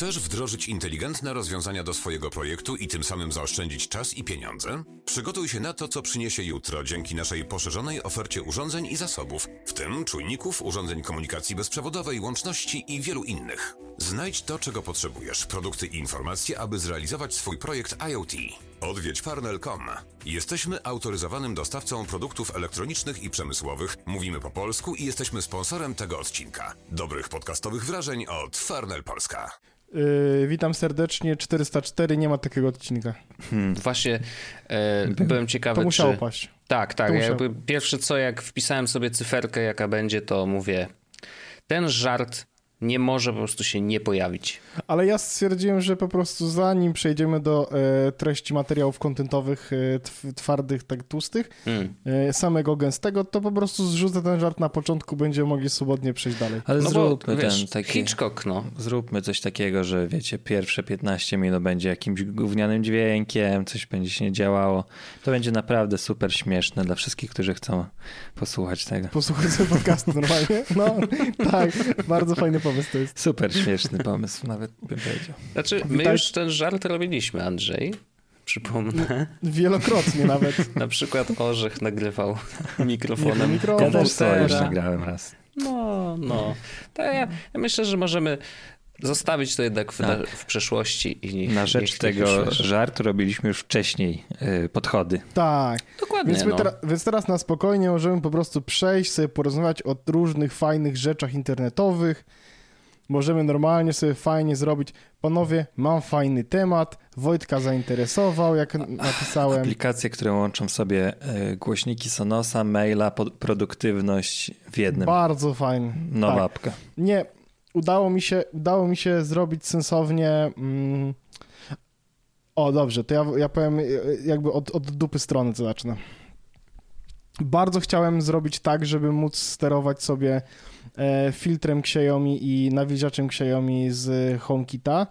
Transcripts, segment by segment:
Chcesz wdrożyć inteligentne rozwiązania do swojego projektu i tym samym zaoszczędzić czas i pieniądze? Przygotuj się na to, co przyniesie jutro dzięki naszej poszerzonej ofercie urządzeń i zasobów, w tym czujników, urządzeń komunikacji bezprzewodowej, łączności i wielu innych. Znajdź to, czego potrzebujesz, produkty i informacje, aby zrealizować swój projekt IoT. Odwiedź farnel.com. Jesteśmy autoryzowanym dostawcą produktów elektronicznych i przemysłowych, mówimy po polsku i jesteśmy sponsorem tego odcinka. Dobrych podcastowych wrażeń od Farnel Polska. Yy, witam serdecznie. 404 nie ma takiego odcinka. Hmm. Właśnie e, byłem ciekawy, To musiało czy... paść. Tak, tak. Ja pierwsze co, jak wpisałem sobie cyferkę, jaka będzie, to mówię, ten żart nie może po prostu się nie pojawić. Ale ja stwierdziłem, że po prostu zanim przejdziemy do e, treści materiałów kontentowych e, tw- twardych, tak tłustych, Mm. e, samego gęstego, to po prostu zrzucę ten żart na początku, będziemy mogli swobodnie przejść dalej. Ale No bo zróbmy wiesz, ten taki. Hitchcock, no. Zróbmy coś takiego, że wiecie, pierwsze 15 minut będzie jakimś gównianym dźwiękiem, coś będzie się nie działało. To będzie naprawdę super śmieszne dla wszystkich, którzy chcą posłuchać tego. Posłuchaj sobie podcastu normalnie. No, tak, bardzo fajny pomysł to jest. Super śmieszny pomysł, nawet bym powiedział. Znaczy, my Witaj- już ten żart robiliśmy, Andrzej. Przypomnę. Wielokrotnie nawet. Na przykład Orzech nagrywał mikrofonem. mikrofon. Ja też to już nagrałem raz. No, no. To ja, ja myślę, że możemy zostawić to jednak w, Tak. w przeszłości i niech, Na rzecz niech tego żartu robiliśmy już wcześniej y, podchody. Tak. Dokładnie, Więc, my no. tera- więc teraz na spokojnie możemy po prostu przejść, sobie porozmawiać o różnych fajnych rzeczach internetowych. Możemy normalnie sobie fajnie zrobić. Panowie, mam fajny temat. Wojtka zainteresował, jak napisałem. Aplikacje, które łączą sobie y, głośniki Sonosa, maila, produktywność w jednym. Bardzo fajny. Nowa Tak. apka. Nie, udało mi się, udało mi się zrobić sensownie. Mm... O, dobrze, to ja, ja powiem y, jakby od, od dupy strony, co zacznę. Bardzo chciałem zrobić tak, żeby móc sterować sobie e, filtrem Xiaomi i nawilżaczem Xiaomi z HomeKita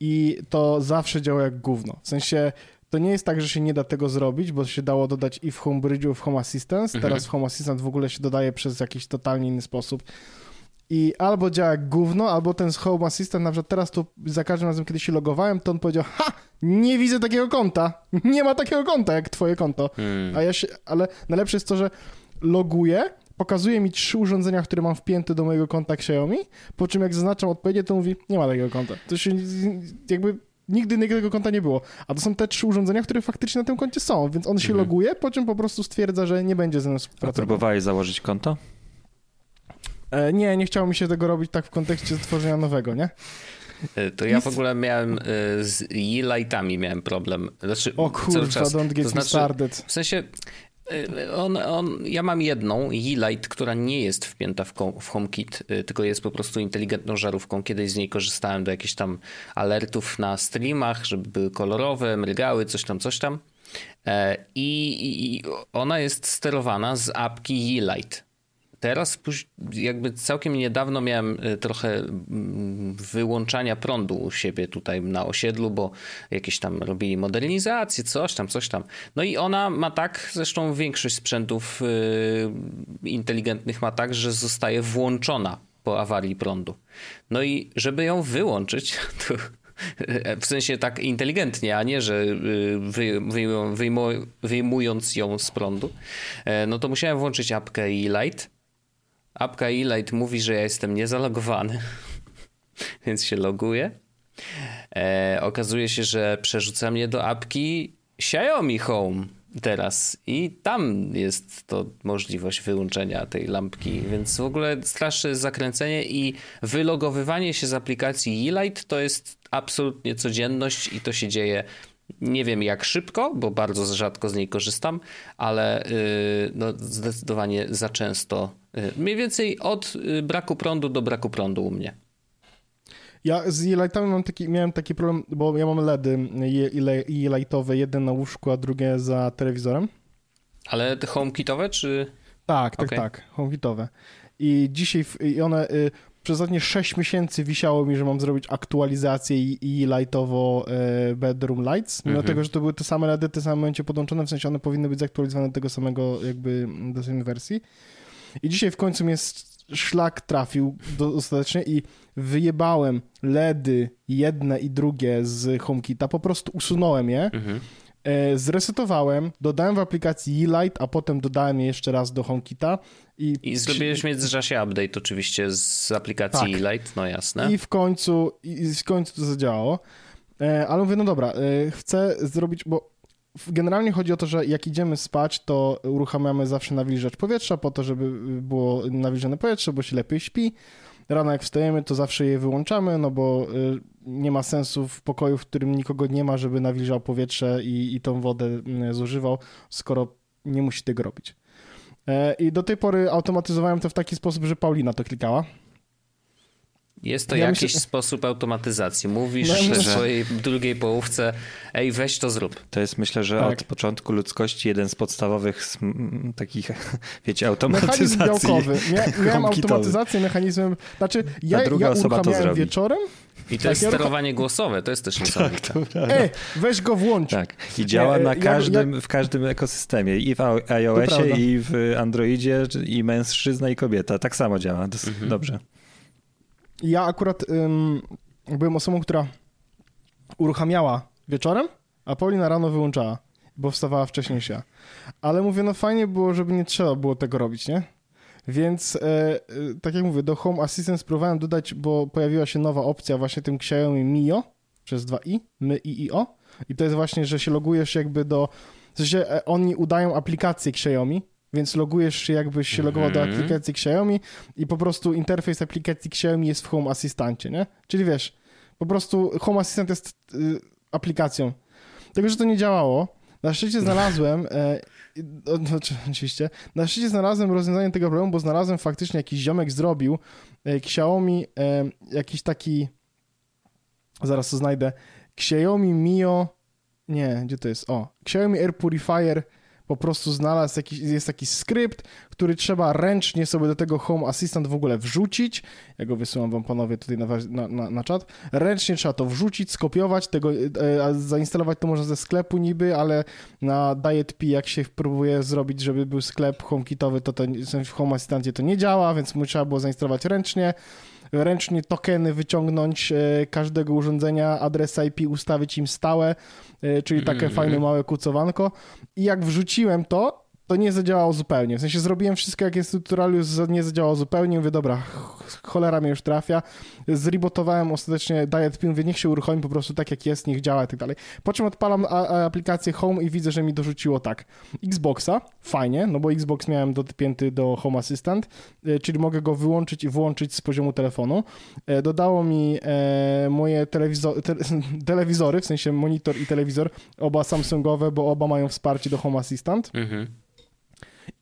i to zawsze działa jak gówno. W sensie to nie jest tak, że się nie da tego zrobić, bo się dało dodać i w HomeBridge'u, w Home Assistant. Mhm. Teraz w Home Assistant w ogóle się dodaje przez jakiś totalnie inny sposób. I albo działa jak gówno, albo ten z Home Assistant, na przykład teraz tu za każdym razem, kiedy się logowałem, to on powiedział, ha, nie widzę takiego konta, nie ma takiego konta jak twoje konto. Hmm. A ja się, ale najlepsze jest to, że loguję, pokazuje mi trzy urządzenia, które mam wpięte do mojego konta Xiaomi, po czym jak zaznaczam odpowiednie, to mówi, nie ma takiego konta. To się jakby nigdy takiego konta nie było. A to są te trzy urządzenia, które faktycznie na tym koncie są, więc on się Mhm. loguje, po czym po prostu stwierdza, że nie będzie ze mną A współpracował. próbowałeś założyć konto? E, nie, nie chciało mi się tego robić tak w kontekście tworzenia nowego, nie? Y, To ja w ogóle miałem y, z e-lightami miałem problem. Znaczy, O cały kurwa, czas. don't get to znaczy, started. W sensie, on, on, ja mam jedną e-light, która nie jest wpięta w, w HomeKit, y, tylko jest po prostu inteligentną żarówką. Kiedyś z niej korzystałem do jakichś tam alertów na streamach, żeby były kolorowe, mrygały, coś tam, coś tam. E, I, i, ona jest sterowana z apki e-light. Teraz jakby całkiem niedawno miałem y, trochę mm, wyłączania prądu u siebie tutaj na osiedlu, bo jakieś tam robili modernizację, coś tam, coś tam. No i ona ma tak, zresztą większość sprzętów y, inteligentnych ma tak, że zostaje włączona po awarii prądu. No i żeby ją wyłączyć, to w sensie tak inteligentnie, a nie, że y, wy, wyjmują- wyjmu- wyjmując ją z prądu, e, no to musiałem włączyć apkę e-light. Apka e-light mówi, że ja jestem niezalogowany, więc się loguję. E, okazuje się, że przerzuca mnie do apki Xiaomi Home teraz i tam jest to możliwość wyłączenia tej lampki, więc w ogóle straszne zakręcenie i wylogowywanie się z aplikacji e-light to jest absolutnie codzienność i to się dzieje nie wiem jak szybko, bo bardzo rzadko z niej korzystam, ale yy, no, zdecydowanie za często. Yy, mniej więcej od yy, braku prądu do braku prądu u mnie. Ja z e-lightami mam taki, miałem taki problem, bo ja mam LEDy e- e-lightowe, jeden na łóżku, a drugie za telewizorem. Ale te HomeKitowe czy... Tak, tak, Okej. tak, HomeKitowe. I dzisiaj, w- i one y, przez ostatnie 6 miesięcy wisiało mi, że mam zrobić aktualizację i, lightowo y, bedroom lights, mimo Mhm. tego, że to były te same LEDy w tym samym momencie podłączone, w sensie one powinny być zaktualizowane do tego samego jakby, do samej wersji. I dzisiaj w końcu mnie szlak trafił do, ostatecznie i wyjebałem LEDy jedne i drugie z HomeKita, po prostu usunąłem je, Mhm. e, zresetowałem, dodałem w aplikacji E-Light, a potem dodałem je jeszcze raz do HomeKita i, I zrobiłeś w międzyczasie update oczywiście z aplikacji Tak. Light, no jasne. i w końcu i w końcu to zadziałało. E, ale mówię, no dobra, e, chcę zrobić, bo generalnie chodzi o to, że jak idziemy spać, to uruchamiamy zawsze nawilżacz powietrza po to, żeby było nawilżone powietrze, bo się lepiej śpi. Rano jak wstajemy, to zawsze je wyłączamy, no bo y, nie ma sensu w pokoju, w którym nikogo nie ma, żeby nawilżał powietrze i, i tą wodę y, zużywał, skoro nie musi tego robić. E, I do tej pory automatyzowałem to w taki sposób, że Paulina to klikała. Jest to Ja jakiś myślę- sposób automatyzacji. Mówisz No, ja myślę, w że- swojej drugiej połówce, ej, weź to zrób. To jest myślę, że Tak. od początku ludzkości jeden z podstawowych sm- takich, wiecie, Mechanizm automatyzacji. białkowy. Mia, miałem automatyzację mechanizmem, znaczy ja, druga ja osoba to zrobi. wieczorem, I to Tak, jest ja sterowanie głosowe, to jest też niesamowite. e, weź go włącz. Tak. I działa na ja- każdym, w każdym ekosystemie. I w iOSie, i w Androidzie, i mężczyzna, i kobieta. Tak samo działa. Dos- Mhm. Dobrze. Ja akurat ym, byłem osobą, która uruchamiała wieczorem, a Paulina rano wyłączała, bo wstawała wcześniej ja. Ale mówię, no fajnie było, żeby nie trzeba było tego robić, nie? Więc e, e, tak jak mówię, do Home Assistant spróbowałem dodać, bo pojawiła się nowa opcja właśnie tym Xiaomi Mio przez 2i, my i i o. I to jest właśnie, że się logujesz jakby do... W sensie e, oni udają aplikację Xiaomi, więc logujesz się jakbyś się logował do Mhm. aplikacji Xiaomi i po prostu interfejs aplikacji Xiaomi jest w Home Assistancie, nie? Czyli wiesz, po prostu Home Assistant jest y, aplikacją. Tylko, że to nie działało. Na szczycie znalazłem, e, o, no, czy- oczywiście, na szczycie znalazłem rozwiązanie tego problemu, bo znalazłem faktycznie jakiś ziomek zrobił e, Xiaomi, e, jakiś taki, zaraz to znajdę, Xiaomi Mio, nie, gdzie to jest? O, Xiaomi Air Purifier po prostu znalazł jakiś, jest taki skrypt, który trzeba ręcznie sobie do tego Home Assistant w ogóle wrzucić. Ja go wysyłam wam panowie tutaj na, na, na, na czat. Ręcznie trzeba to wrzucić, skopiować, tego, e, zainstalować to można ze sklepu niby, ale na Diet P jak się próbuje zrobić, żeby był sklep HomeKitowy, to, to w Home Assistancie to nie działa, więc mu trzeba było zainstalować ręcznie ręcznie tokeny wyciągnąć e, każdego urządzenia, adres IP ustawić im stałe, e, czyli takie Mhm. fajne małe kucowanko. I jak wrzuciłem to, to nie zadziałało zupełnie. W sensie zrobiłem wszystko, jak jest tutorialu, nie zadziałało zupełnie. Mówię, dobra, ch- cholera mnie już trafia. Zrebotowałem ostatecznie Diet P, mówię, niech się uruchomi po prostu tak, jak jest, niech działa i tak dalej. Po czym odpalam aplikację Home i widzę, że mi dorzuciło tak. Xboxa, fajnie, no bo Xbox miałem dopięty do Home Assistant, e, czyli mogę go wyłączyć i włączyć z poziomu telefonu. E, Dodało mi e, moje te, telewizory, w sensie monitor i telewizor, oba Samsungowe, bo oba mają wsparcie do Home Assistant. Mhm.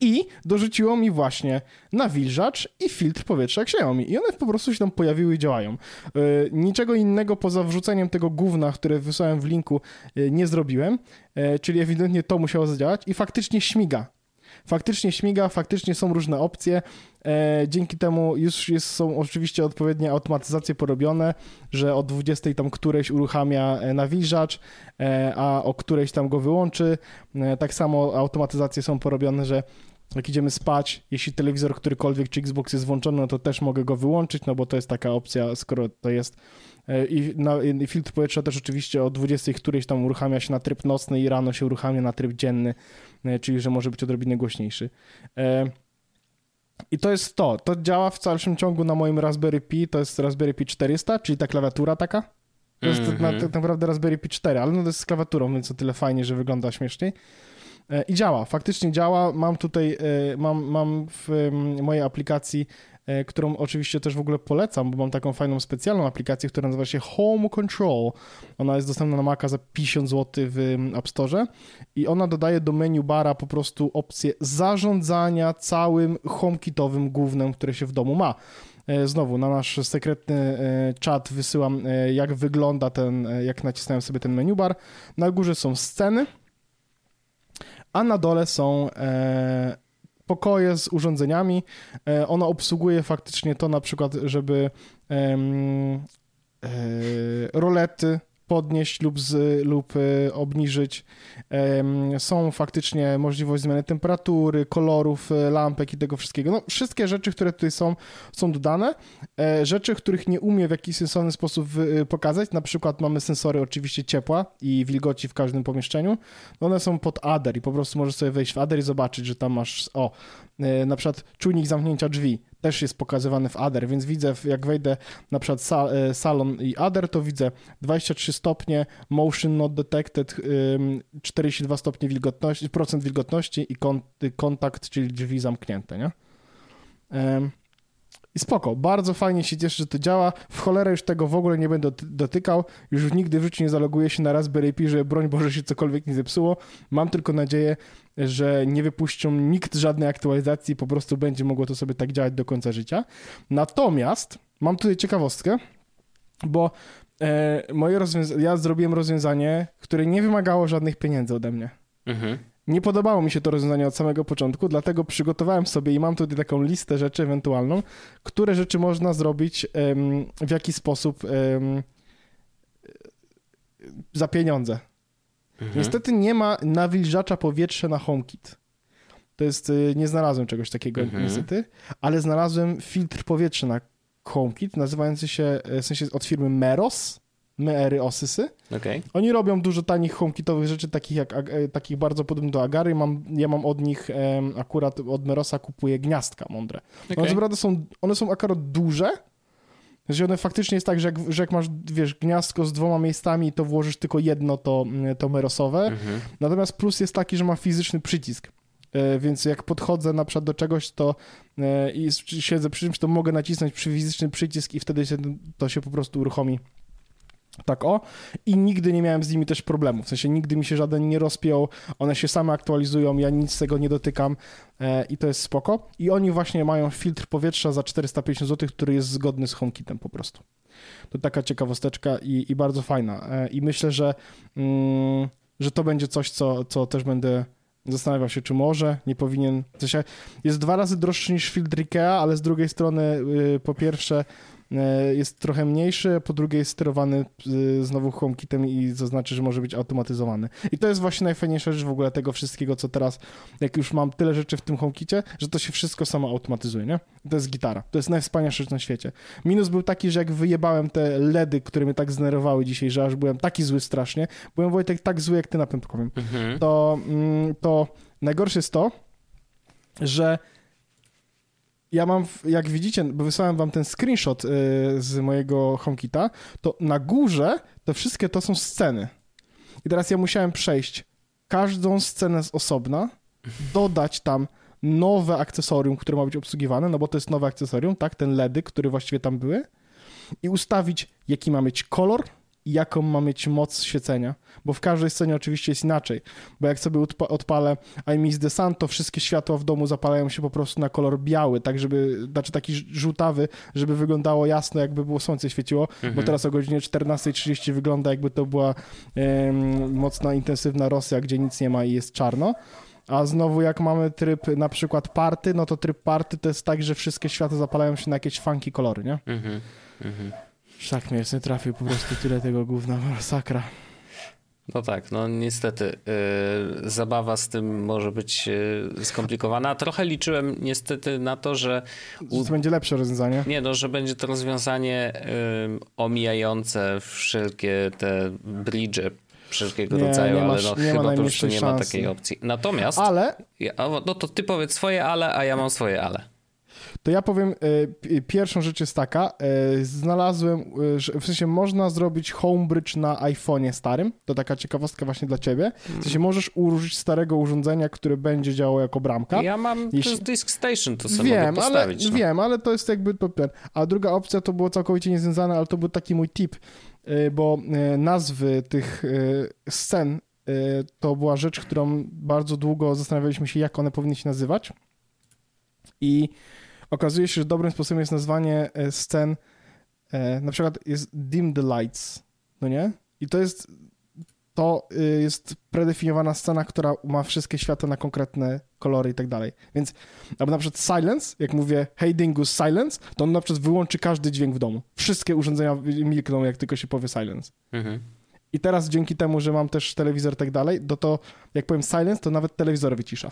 I dorzuciło mi właśnie nawilżacz i filtr powietrza Xiaomi. I one po prostu się tam pojawiły i działają. Yy, niczego innego poza wrzuceniem tego gówna, które wysłałem w linku, yy, nie zrobiłem, yy, czyli ewidentnie to musiało zadziałać i faktycznie śmiga. Faktycznie śmiga, faktycznie są różne opcje. E, dzięki temu już jest, są oczywiście odpowiednie automatyzacje porobione, że o 20 tam któreś uruchamia e, nawilżacz, e, a o którejś tam go wyłączy. E, tak samo automatyzacje są porobione, że jak idziemy spać, jeśli telewizor którykolwiek czy Xbox jest włączony, no to też mogę go wyłączyć, no bo to jest taka opcja, skoro to jest E, I, na, I filtr powietrza też oczywiście o 20 którejś tam uruchamia się na tryb nocny i rano się uruchamia na tryb dzienny, e, czyli że może być odrobinę głośniejszy. E, I to jest to. To działa w dalszym ciągu na moim Raspberry Pi, to jest Raspberry Pi 400, czyli ta klawiatura taka. To jest Mhm. na, tak naprawdę Raspberry Pi 4, ale no to jest z klawiaturą, więc o tyle fajnie, że wygląda śmieszniej. E, I działa, faktycznie działa. Mam tutaj, e, mam, mam w mojej aplikacji, e, którą oczywiście też w ogóle polecam, bo mam taką fajną specjalną aplikację, która nazywa się Home Control. Ona jest dostępna na Maca za 50 zł w App Store i ona dodaje do menu bara po prostu opcję zarządzania całym HomeKitowym głównym, które się w domu ma. Znowu na nasz sekretny czat wysyłam, jak wygląda ten, jak nacisnąłem sobie ten menu bar. Na górze są sceny, a na dole są e, pokoje z urządzeniami. E, ona obsługuje faktycznie to na przykład, żeby e, rolety podnieść lub, z, lub e, obniżyć. Są faktycznie możliwość zmiany temperatury, kolorów e, lampek i tego wszystkiego. No, wszystkie rzeczy, które tutaj są, są dodane. E, rzeczy, których nie umie w jakiś sensowny sposób pokazać. Na przykład mamy sensory oczywiście ciepła i wilgoci w każdym pomieszczeniu. No one są pod ADER i po prostu możesz sobie wejść w ADER i zobaczyć, że tam masz, o, na przykład czujnik zamknięcia drzwi też jest pokazywany w ADER, więc widzę, jak wejdę na przykład salon i ADER, to widzę 23 stopnie, motion not detected, 42 stopnie wilgotności, procent wilgotności i kontakt, czyli drzwi zamknięte, nie? I spoko, bardzo fajnie się cieszę, że to działa. W cholerę już tego w ogóle nie będę dotykał. Już nigdy w życiu nie zaloguję się na Raspberry Pi, że broń Boże się cokolwiek nie zepsuło. Mam tylko nadzieję, że nie wypuszczą nikt żadnej aktualizacji, po prostu będzie mogło to sobie tak działać do końca życia. Natomiast mam tutaj ciekawostkę, bo e, moje rozwiąza- ja zrobiłem rozwiązanie, które nie wymagało żadnych pieniędzy ode mnie. Mhm. Nie podobało mi się to rozwiązanie od samego początku, dlatego przygotowałem sobie i mam tutaj taką listę rzeczy ewentualną, które rzeczy można zrobić w jaki sposób za pieniądze. Mhm. Niestety nie ma nawilżacza powietrza na HomeKit. To jest, y, nie znalazłem czegoś takiego mhm. niestety, ale znalazłem filtr powietrza na HomeKit nazywający się, w sensie od firmy Meros Meery Osysy. Okay. Oni robią dużo tanich homekitowych rzeczy, takich, jak, e, takich bardzo podobnych do Agary. Mam, ja mam od nich, akurat od Merosa kupuję gniazdka mądre. Okay. One, naprawdę są, one są akurat duże, że one faktycznie jest tak, że jak, że jak masz, wiesz, gniazdko z dwoma miejscami, to włożysz tylko jedno, to, to merosowe. Mhm. Natomiast plus jest taki, że ma fizyczny przycisk. E, więc jak podchodzę na przykład do czegoś, to e, i siedzę przy czymś, to mogę nacisnąć przy fizyczny przycisk i wtedy się, to się po prostu uruchomi tak o. I nigdy nie miałem z nimi też problemów. W sensie nigdy mi się żaden nie rozpiął, one się same aktualizują, ja nic z tego nie dotykam e, i to jest spoko. I oni właśnie mają filtr powietrza za 450 zł, który jest zgodny z HomeKitem po prostu. To taka ciekawosteczka i, i bardzo fajna. E, I myślę, że, mm, że to będzie coś, co, co też będę zastanawiał się, czy może, nie powinien. W sensie jest dwa razy droższy niż filtr IKEA, ale z drugiej strony, y, po pierwsze, jest trochę mniejszy, po drugie jest sterowany e, znowu HomeKitem i zaznaczy, że może być automatyzowany. I to jest właśnie najfajniejsza rzecz w ogóle tego wszystkiego, co teraz, jak już mam tyle rzeczy w tym HomeKicie, że to się wszystko samo automatyzuje, nie? to jest gitara. To jest najwspanialsza rzecz na świecie. Minus był taki, że jak wyjebałem te LEDy, które mnie tak zdenerwowały dzisiaj, że aż byłem taki zły strasznie, byłem Wojtek tak zły jak ty na pępkowym, mhm. to, mm, to najgorsze jest to, że ja mam, jak widzicie, bo wysłałem wam ten screenshot y, z mojego HomeKita, to na górze to wszystkie to są sceny. I teraz ja musiałem przejść każdą scenę z osobna, dodać tam nowe akcesorium, które ma być obsługiwane, no bo to jest nowe akcesorium, tak, ten LEDy, które właściwie tam były i ustawić, jaki ma mieć kolor, i jaką ma mieć moc świecenia, bo w każdej scenie oczywiście jest inaczej, bo jak sobie odpalę I Miss the Sun, to wszystkie światła w domu zapalają się po prostu na kolor biały, tak żeby, znaczy taki żółtawy, żeby wyglądało jasno, jakby było słońce świeciło, mhm. bo teraz o godzinie 14.30 wygląda jakby to była mocna, intensywna Rosja, gdzie nic nie ma i jest czarno. A znowu jak mamy tryb na przykład party, no to tryb party to jest tak, że wszystkie światła zapalają się na jakieś funky kolory, nie? Mhm. Mhm. Szlak mnie nie trafił po prostu tyle tego gówna, masakra. No tak, no niestety yy, zabawa z tym może być yy, skomplikowana. Trochę liczyłem niestety na to, że... U... Że to będzie lepsze rozwiązanie? Nie, no, że będzie to rozwiązanie yy, omijające wszelkie te bridge wszelkiego nie, rodzaju, nie masz, ale no, chyba po prostu nie ma takiej opcji. Natomiast... Ale... Ja, no to ty powiedz swoje ale, a ja mam swoje ale to ja powiem, e, pierwszą rzecz jest taka, e, znalazłem, e, że w sensie można zrobić homebridge na iPhone'ie starym, to taka ciekawostka właśnie dla ciebie, w sensie możesz użyć starego urządzenia, które będzie działało jako bramka. Ja mam Jeśli... Disk Station, to sobie wiem, postawić. Ale, no. Wiem, ale to jest jakby A druga opcja to było całkowicie niezwiązane, ale to był taki mój tip, bo nazwy tych scen to była rzecz, którą bardzo długo zastanawialiśmy się, jak one powinny się nazywać. I okazuje się, że dobrym sposobem jest nazwanie e, scen, e, na przykład jest dim the lights, no nie? I to jest, to y, jest predefiniowana scena, która ma wszystkie światła na konkretne kolory i tak dalej. Więc, albo na przykład silence, jak mówię hey dingus silence, to on na przykład wyłączy każdy dźwięk w domu. Wszystkie urządzenia milkną, jak tylko się powie silence. Mhm. I teraz dzięki temu, że mam też telewizor i tak dalej, to to jak powiem silence, to nawet telewizor wycisza.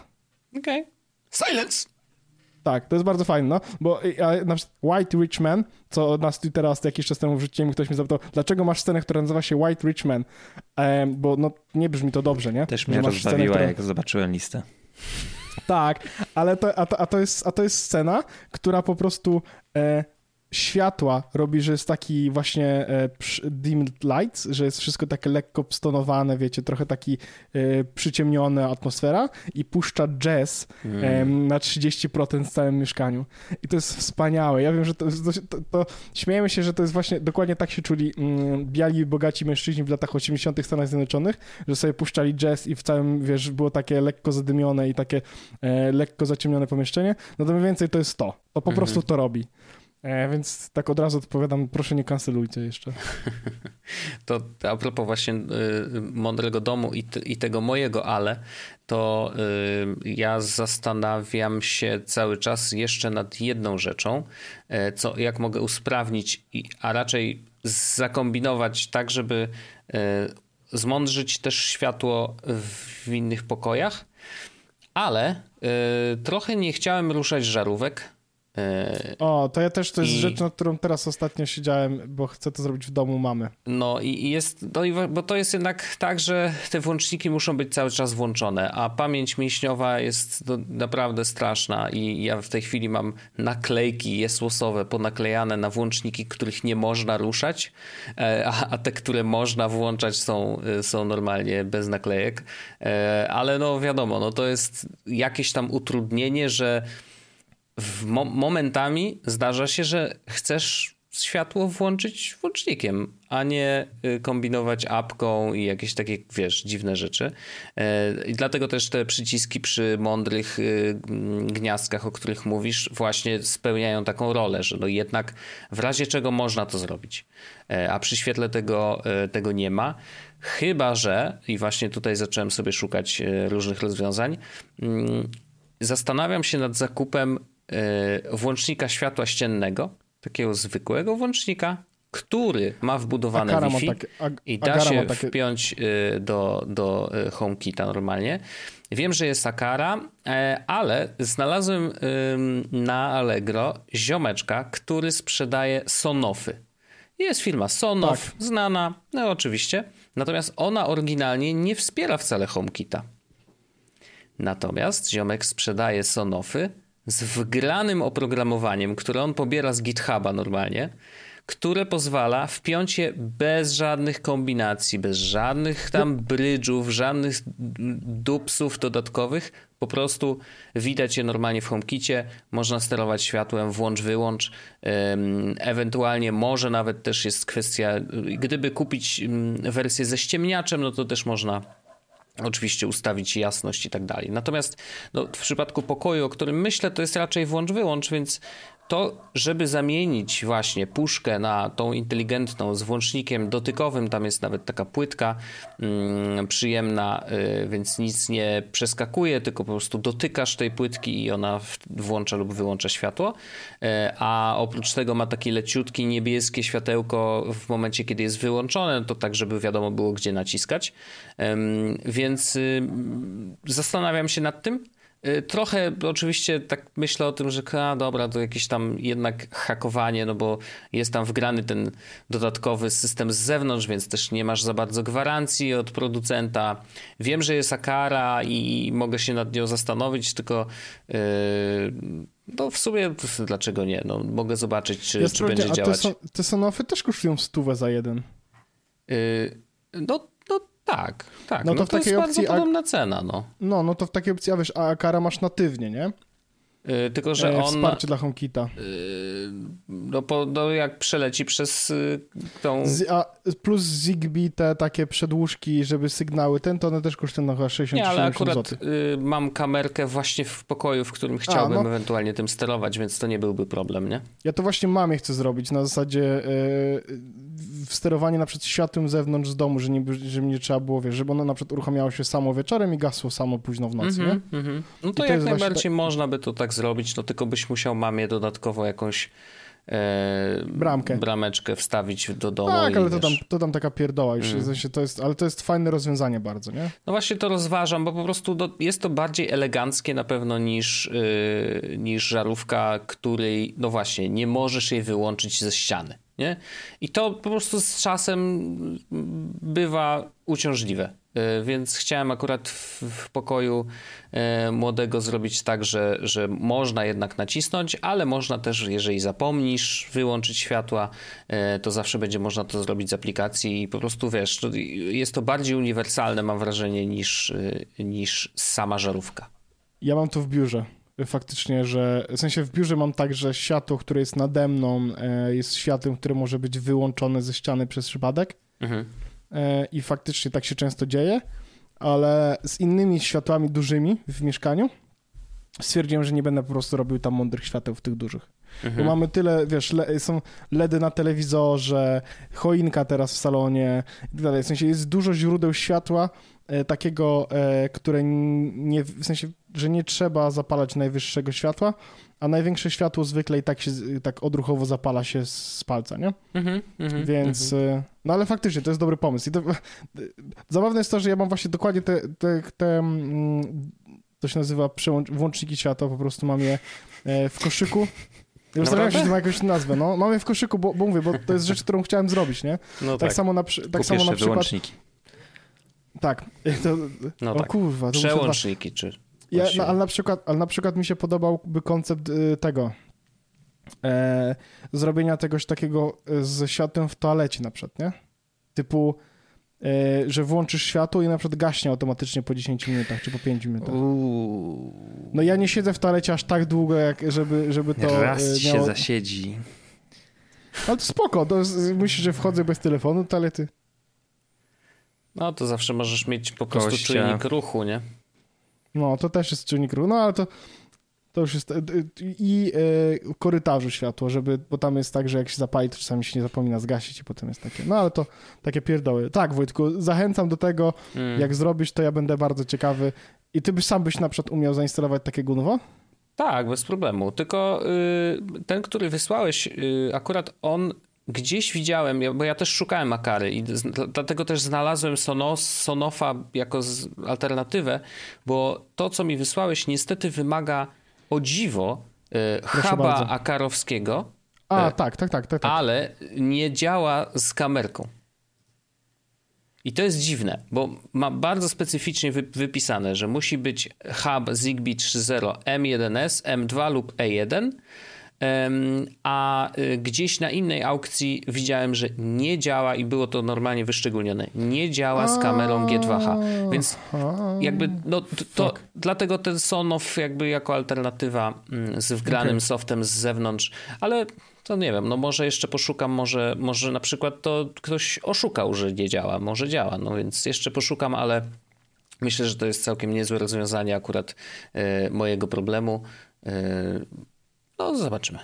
Okej. Okay. Silence! Tak, to jest bardzo fajne, no, bo ja, na przykład White Rich Man, co na Twittera jakiś czas temu wrzuciłem, ktoś mi zapytał, dlaczego masz scenę, która nazywa się White Rich Man? Bo no, nie brzmi to dobrze, nie? Też mnie rozbawiła, scenę, która... jak zobaczyłem listę. Tak, ale to, a, to, a, to jest, a to jest scena, która po prostu e, światła robi, że jest taki właśnie e, dimmed lights, że jest wszystko takie lekko stonowane, wiecie, trochę taki e, przyciemniona atmosfera i puszcza jazz mm. e, na 30% w całym mieszkaniu. I to jest wspaniałe. Ja wiem, że to, to, to śmiejemy się, że to jest właśnie, dokładnie tak się czuli mm, biali, bogaci mężczyźni w latach 80. w Stanach Zjednoczonych, że sobie puszczali jazz i w całym, wiesz, było takie lekko zadymione i takie e, lekko zaciemnione pomieszczenie. No to mniej więcej to jest to. To po mm -hmm. prostu to robi. E, więc tak od razu odpowiadam, proszę nie kancelujcie jeszcze. to a propos właśnie y, mądrego domu i, i tego mojego ale, to y, ja zastanawiam się cały czas jeszcze nad jedną rzeczą, y, co, jak mogę usprawnić, a raczej zakombinować tak, żeby y, zmądrzyć też światło w innych pokojach, ale trochę nie chciałem ruszać żarówek, E, o, to ja też, to jest I... rzecz, nad którą teraz ostatnio siedziałem, bo chcę to zrobić w domu mamy. No i jest, no i, bo to jest jednak tak, że te włączniki muszą być cały czas włączone, a pamięć mięśniowa jest naprawdę straszna i ja w tej chwili mam naklejki jesłosowe ponaklejane na włączniki, których nie można ruszać, e, a, a te, które można włączać są, e, są normalnie bez naklejek, ale no wiadomo, no to jest jakieś tam utrudnienie, że mo momentami zdarza się, że chcesz światło włączyć włącznikiem, a nie y, kombinować apką i jakieś takie, wiesz, dziwne rzeczy. E, I dlatego też te przyciski przy mądrych y, gniazdkach, o których mówisz, właśnie spełniają taką rolę, że no jednak w razie czego można to zrobić, e, a przy świetle tego, e, tego nie ma. Chyba, że, i właśnie tutaj zacząłem sobie szukać różnych rozwiązań, mm, zastanawiam się nad zakupem włącznika światła ściennego, takiego zwykłego włącznika, który ma wbudowane Akara Wi-Fi i da się takie... wpiąć e, do, do e, HomeKita normalnie. Wiem, że jest Akara, ale znalazłem na Allegro ziomeczka, który sprzedaje Sonofy. Jest firma Sonof, tak. znana, no oczywiście. Natomiast ona oryginalnie nie wspiera wcale HomeKita. Natomiast ziomek sprzedaje Sonofy z wgranym oprogramowaniem, które on pobiera z GitHuba normalnie, które pozwala wpiąć je bez żadnych kombinacji, bez żadnych tam brydżów, żadnych dupsów dodatkowych. Po prostu widać je normalnie w HomeKicie, można sterować światłem włącz, wyłącz. Ewentualnie może nawet też jest kwestia, gdyby kupić wersję ze ściemniaczem, no to też można oczywiście ustawić jasność i tak dalej. Natomiast no, w przypadku pokoju, o którym myślę, to jest raczej włącz-wyłącz, więc to, żeby zamienić właśnie puszkę na tą inteligentną z włącznikiem dotykowym, tam jest nawet taka płytka mm, przyjemna, y, więc nic nie przeskakuje, tylko po prostu dotykasz tej płytki i ona włącza lub wyłącza światło. Y, a oprócz tego ma takie leciutkie niebieskie światełko w momencie, kiedy jest wyłączone, to tak, żeby wiadomo było, gdzie naciskać. Y, więc zastanawiam się nad tym, Y, trochę oczywiście tak myślę o tym, że a, dobra, to jakieś tam jednak hakowanie, no bo jest tam wgrany ten dodatkowy system z zewnątrz, więc też nie masz za bardzo gwarancji od producenta. Wiem, że jest Akara i mogę się nad nią zastanowić, tylko yy, no w sumie dlaczego nie? No, mogę zobaczyć, czy, ja czy będzie działać. Te, te Sonofy też kosztują stówę za jeden. Yy, no tak, tak. No to, no w to takiej jest opcji, podobna cena, no. No, no to w takiej opcji, a wiesz, a Akara masz natywnie, nie? Yy, tylko, że e, on... Wsparcie dla HomeKita. Yy, no, po, no jak przeleci przez y, tą... Z, a plus Zigbee, te takie przedłużki, żeby sygnały ten, to one też kosztują chyba 60 Nie, ale akurat y, mam kamerkę właśnie w pokoju, w którym chciałbym a, no. ewentualnie tym sterować, więc to nie byłby problem, nie? Ja to właśnie mamie chcę zrobić, na zasadzie y, sterowanie na przykład światłem z zewnątrz z domu, że nie, żeby nie trzeba było, wiesz, żeby ono na przykład uruchamiało się samo wieczorem i gasło samo późno w nocy, mm -hmm, nie? Mm -hmm. No to, to jak najbardziej tak... można by to tak zrobić, no tylko byś musiał mamie dodatkowo jakąś e, Bramkę. brameczkę wstawić do domu. Tak, ale to tam, to tam taka pierdoła już, Mm. w sensie to jest, ale to jest fajne rozwiązanie bardzo, nie? No właśnie to rozważam, bo po prostu do, jest to bardziej eleganckie na pewno niż, yy, niż żarówka, której, no właśnie, nie możesz jej wyłączyć ze ściany. Nie? I to po prostu z czasem bywa uciążliwe. Yy, Więc chciałem akurat w, w pokoju yy, młodego zrobić tak, że, że można jednak nacisnąć, ale można też, jeżeli zapomnisz wyłączyć światła, yy, to zawsze będzie można to zrobić z aplikacji i po prostu wiesz, jest to bardziej uniwersalne, mam wrażenie, niż, niż sama żarówka. Ja mam to w biurze. Faktycznie, że w sensie w biurze mam tak, że światło, które jest nade mną, e, jest światłem, które może być wyłączone ze ściany przez przypadek. Mhm. E, I faktycznie tak się często dzieje, ale z innymi światłami dużymi w mieszkaniu stwierdziłem, że nie będę po prostu robił tam mądrych świateł w tych dużych. Bo Mhm. mamy tyle, wiesz, le, są LEDy na telewizorze, choinka teraz w salonie i tak dalej. W sensie jest dużo źródeł światła e, takiego, e, które nie, w sensie, że nie trzeba zapalać najwyższego światła, a największe światło zwykle i tak się, tak odruchowo zapala się z palca, nie? Mhm, mhm, Więc, mhm. e, no ale faktycznie to jest dobry pomysł. I to, zabawne jest to, że ja mam właśnie dokładnie te, te, te mm, to się nazywa przełącz, włączniki światła, po prostu mam je e, w koszyku. Już zastanawiam się, czy to ma jakąś nazwę. No, mam je w koszyku, bo, bo mówię, bo to jest rzecz, którą chciałem zrobić, nie? No Tak, tak, samo na, przy- tak samo na przykład... wyłączniki. Tak. To, no o tak. kurwa, to dwa- Przełączniki, czy... Ja, no, ale, na przykład, ale na przykład mi się podobałby koncept y, tego, e, zrobienia tegoś takiego e, z światłem w toalecie na przykład, nie? Typu, e, że włączysz światło i na przykład gaśnie automatycznie po 10 minutach czy po 5 minutach. Uuu, No ja nie siedzę w toalecie aż tak długo, jak żeby, żeby to raz e, się miało... zasiedzi. Ale to spoko, to myślisz, że wchodzę bez telefonu do toalety? No to zawsze możesz mieć po prostu Kościa. czujnik ruchu, nie? No, to też jest czynnik ruchu, no ale to, to już jest... e, I e, korytarzu światło, żeby, bo tam jest tak, że jak się zapali, to czasami się nie zapomina zgasić i potem jest takie... No ale to takie pierdoły. Tak, Wojtku, zachęcam do tego, Mm. jak zrobisz, to ja będę bardzo ciekawy. I ty byś sam byś na przykład umiał zainstalować takie Gunwo? Tak, bez problemu. Tylko y, ten, który wysłałeś, y, akurat on gdzieś widziałem, bo ja też szukałem Akary i dlatego też znalazłem Sonos, Sonofa jako alternatywę, bo to, co mi wysłałeś, niestety wymaga o dziwo y, huba akarowskiego, A, E, tak, tak, tak, tak. tak. ale nie działa z kamerką. I to jest dziwne, bo ma bardzo specyficznie wy, wypisane, że musi być hub Zigbee 3.0 M1S, M2 lub E1, em, a y, gdzieś na innej aukcji widziałem, że nie działa i było to normalnie wyszczególnione. Nie działa z kamerą G2H, więc jakby no to dlatego ten Sonoff jakby jako alternatywa mm, z wgranym Okej. softem z zewnątrz, ale to nie wiem, no może jeszcze poszukam, może, może na przykład to ktoś oszukał, że nie działa, może działa, no więc jeszcze poszukam, ale myślę, że to jest całkiem niezłe rozwiązanie akurat e, mojego problemu. E, no zobaczymy.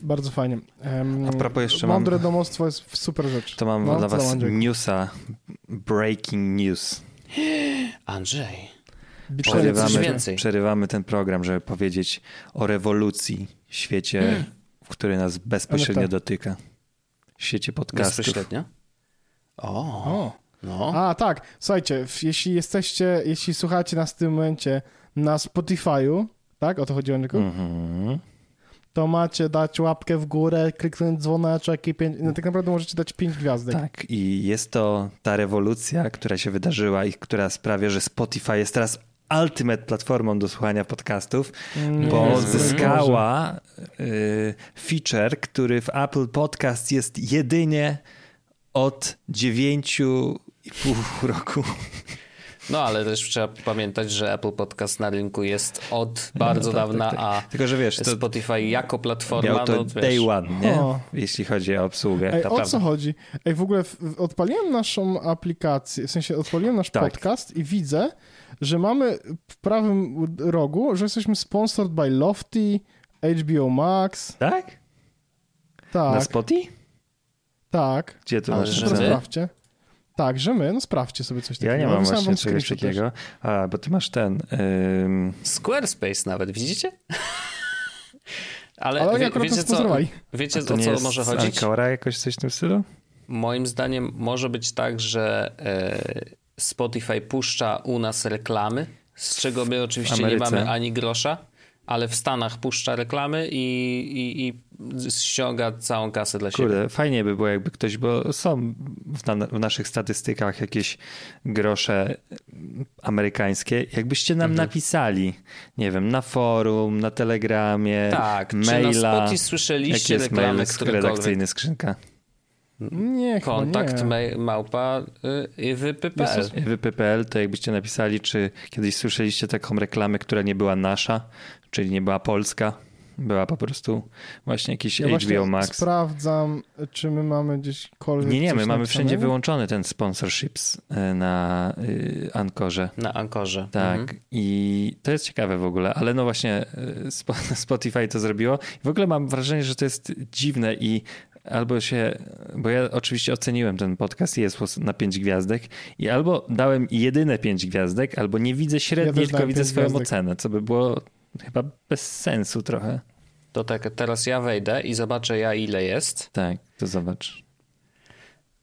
Bardzo fajnie. Um, A propos jeszcze mam- Mądre domostwo jest super rzecz. To mam No, dla was Andrzej? newsa. Breaking news. Andrzej. Przerywamy, więcej. przerywamy ten program, żeby powiedzieć o rewolucji w świecie, w który nas bezpośrednio NFT. dotyka. W świecie podcastów. Bezpośrednio? O, O. no. A, tak. Słuchajcie, jeśli jesteście, jeśli słuchacie nas w tym momencie na Spotify'u, tak? O to chodziło, Andrzejku? Mhm. To macie dać łapkę w górę, kliknąć dzwoneczek i pięć... No tak naprawdę możecie dać pięć gwiazdek. Tak, i jest to ta rewolucja, która się wydarzyła i która sprawia, że Spotify jest teraz ultimate platformą do słuchania podcastów, Nie, bo Jezu, zyskała y, feature, który w Apple Podcast jest jedynie od 9,5 roku. No ale też trzeba pamiętać, że Apple Podcast na rynku jest od bardzo tak, dawna, tak, a Tylko, że wiesz, to Spotify jako platforma, to no day wiesz, one, nie? O. Jeśli chodzi o obsługę. Ej, to o prawda. co chodzi? Ej, w ogóle odpaliłem naszą aplikację, w sensie odpaliłem nasz Tak. podcast i widzę, że mamy w prawym rogu, że jesteśmy sponsored by Lofty, HBO Max. Tak? Tak, Na Spotify? tak. Gdzie Ale masz sprawdźcie. Tak, że my, no sprawdźcie sobie coś takiego. Ja nie mam Wysłałem właśnie czegoś takiego. A, bo ty masz ten... ym, Squarespace nawet, widzicie? Ale, Ale oni wie, wiecie, co, wiecie o co jest może chodzić? Ancora jakoś coś w tym stylu? Moim zdaniem może być tak, że e, Spotify puszcza u nas reklamy, z czego my oczywiście nie mamy ani grosza, ale w Stanach puszcza reklamy i, i, i ściąga całą kasę dla siebie. Kurde, fajnie by było, jakby ktoś, bo są w, na, w naszych statystykach jakieś grosze amerykańskie. Jakbyście nam Mhm. napisali, nie wiem, na forum, na telegramie, Tak, czy na maila. Spotify Jaki słyszeliście jest mail redakcyjny skrzynka? Nie, Kontakt nie. ma- małpa y, wypy.pl. wypy.pl, to jakbyście napisali, czy kiedyś słyszeliście taką reklamę, która nie była nasza, czyli nie była polska, była po prostu właśnie jakiś Ja HBO właśnie Max. sprawdzam, czy my mamy gdzieśkolwiek Nie, nie, my mamy napisane. wszędzie wyłączony ten sponsorships y, na y, Ankorze. Na Ankorze. Tak, Mhm. i to jest ciekawe w ogóle, ale no właśnie Spo- Spotify to zrobiło. W ogóle mam wrażenie, że to jest dziwne i albo się, bo ja oczywiście oceniłem ten podcast i jest na 5 gwiazdek i albo dałem jedyne 5 gwiazdek, albo nie widzę średniej, też tylko widzę swoją gwiazdek. ocenę, co by było chyba bez sensu trochę. To tak, teraz ja wejdę i zobaczę ja ile jest. Tak, to zobacz.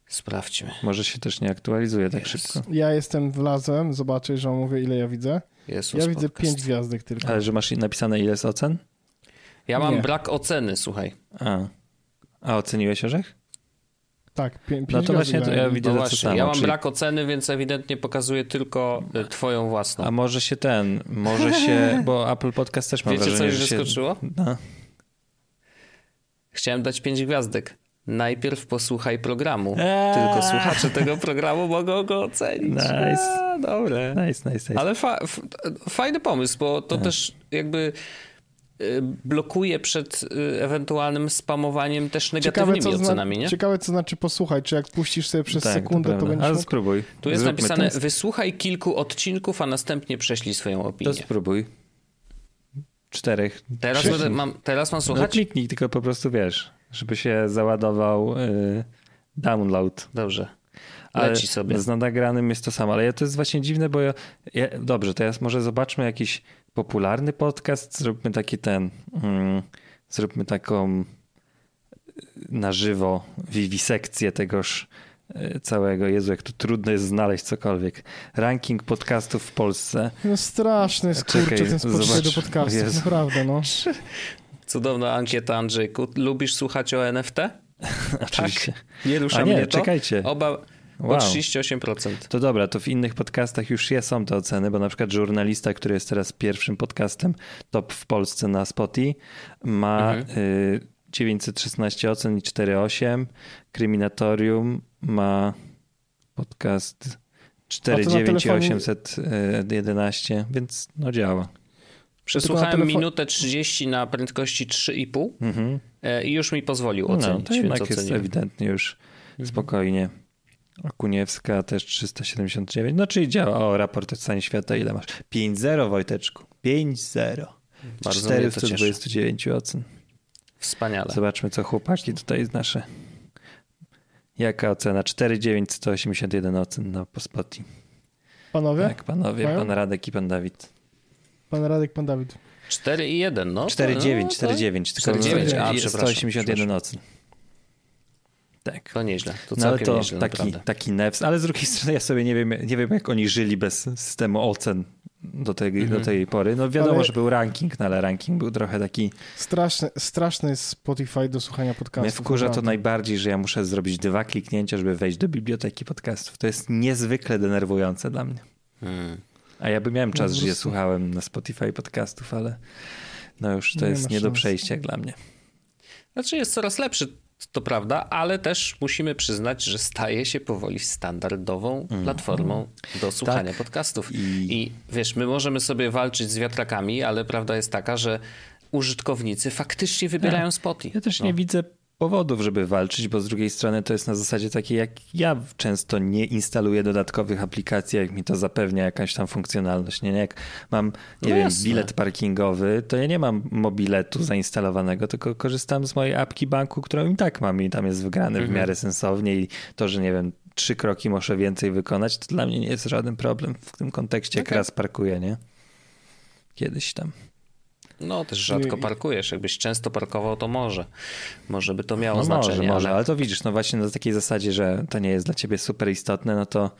Sprawdźmy. Może się też nie aktualizuje tak Jest. szybko. Ja jestem wlazłem, zobaczę, że mówię ile ja widzę. Jezus Ja widzę podcast. pięć gwiazdek tylko. Ale że masz napisane ile jest ocen? Ja mam Nie. brak oceny, słuchaj. A, A oceniłeś orzech? Tak, pię- pięć No to właśnie to ja dałem. widzę No to właśnie, samo. ja mam czyli- brak oceny, więc ewidentnie pokazuję tylko y, twoją własną. A może się ten, może się, bo Apple Podcast też ma Wiecie, co wrażenie, już że się... zaskoczyło? No. Chciałem dać pięć gwiazdek. Najpierw posłuchaj programu. Eee. Tylko słuchacze tego programu mogą go ocenić. Nice. A, dobre. Nice, nice, nice. Ale fa f- fajny pomysł, bo to też jakby blokuje przed y, ewentualnym spamowaniem też Ciekawe negatywnymi zna- ocenami, nie? ciekawe, co znaczy posłuchaj, czy jak puścisz sobie przez Tak, sekundę, to, prawda. będziesz Ale mógł... spróbuj. Tu jest Zróbmy napisane, test. wysłuchaj kilku odcinków, a następnie prześlij swoją To opinię. spróbuj. Czterech. Teraz, będę, mam, teraz mam No słuchać? kliknij, tylko po prostu wiesz, żeby się załadował y, download. Dobrze. Ale Leci sobie. Z nagranym jest to samo, ale ja, to jest właśnie dziwne, bo ja, ja, dobrze, teraz może zobaczmy jakiś popularny podcast, zróbmy taki ten, mm, zróbmy taką y, na żywo wiwisekcję tegoż y, całego. Jezu, jak tu trudno jest znaleźć cokolwiek. Ranking podcastów w Polsce. No straszny jest, Czekaj, kurczę, ten zobacz. do podcastów, Jezu. naprawdę, no. Cudowna ankieta, Andrzejku. Lubisz słuchać o NFT? Oczywiście. Nie rusza A nie, mnie to? czekajcie. Oba o Wow. 38%. To dobra, to w innych podcastach już je są te oceny, bo na przykład Żurnalista, który jest teraz pierwszym podcastem top w Polsce na Spotify, ma Mhm. y, 916 ocen i 4,8. Kryminatorium ma podcast 4,9 i telefonie- 811, więc no działa. Przesłuchałem minutę 30 na prędkości 3,5 Mhm. e, i już mi pozwolił No, ocenić, to więc jednak jest ewidentnie już Mhm. spokojnie. Okuniewska też 379. No czyli działa. O, raport o stanie świata ile masz? 5-0 Wojteczku. 5-0. Bardzo mnie to cieszy. 429 ocen. Wspaniale. Zobaczmy co chłopaki tutaj nasze. Jaka ocena? 4,981 ocen na Spotify. Panowie? Tak, panowie, Mają? pan Radek i pan Dawid. Pan Radek, pan Dawid. 4 i 1, no. to- 4,9, no, 4,9. Tylko 4,9, a, jest przepraszam, 181 ocen. Tak. To nieźle, to No ale to nieźle, taki, naprawdę. taki nefs, ale z drugiej strony ja sobie nie wiem, nie wiem jak oni żyli bez systemu ocen do tej, Mhm. do tej pory. No wiadomo, Ale- że był ranking, no ale ranking był trochę taki, Straszny, straszny jest Spotify do słuchania podcastów. mnie wkurza to najbardziej, że ja muszę zrobić dwa kliknięcia, żeby wejść do biblioteki podcastów. To jest niezwykle denerwujące dla mnie. Hmm. A ja by miałem czas, po że je prostu. słuchałem na Spotify podcastów, ale no już to Nie jest nie do przejścia dla mnie. Znaczy jest coraz lepszy, to prawda, ale też musimy przyznać, że staje się powoli standardową platformą do słuchania Mhm. Tak. podcastów. I- I... wiesz, my możemy sobie walczyć z wiatrakami, ale prawda jest taka, że użytkownicy faktycznie wybierają Spotify. Tak. Ja też No. nie widzę powodów, żeby walczyć, bo z drugiej strony to jest na zasadzie takiej, jak ja często nie instaluję dodatkowych aplikacji, jak mi to zapewnia jakaś tam funkcjonalność. Nie, nie jak mam, nie No wiem, jasne. bilet parkingowy, to ja nie mam mobiletu zainstalowanego, tylko korzystam z mojej apki banku, którą i tak mam i tam jest wgrany Mhm. w miarę sensownie i to, że nie wiem, trzy kroki muszę więcej wykonać, to dla mnie nie jest żaden problem w tym kontekście, jak Okej. raz parkuję, nie? Kiedyś tam. No, też rzadko parkujesz. Jakbyś często parkował, to może. Może by to miało No znaczenie. może, może, ale... ale to widzisz, no właśnie na takiej zasadzie, że to nie jest dla ciebie super istotne, no to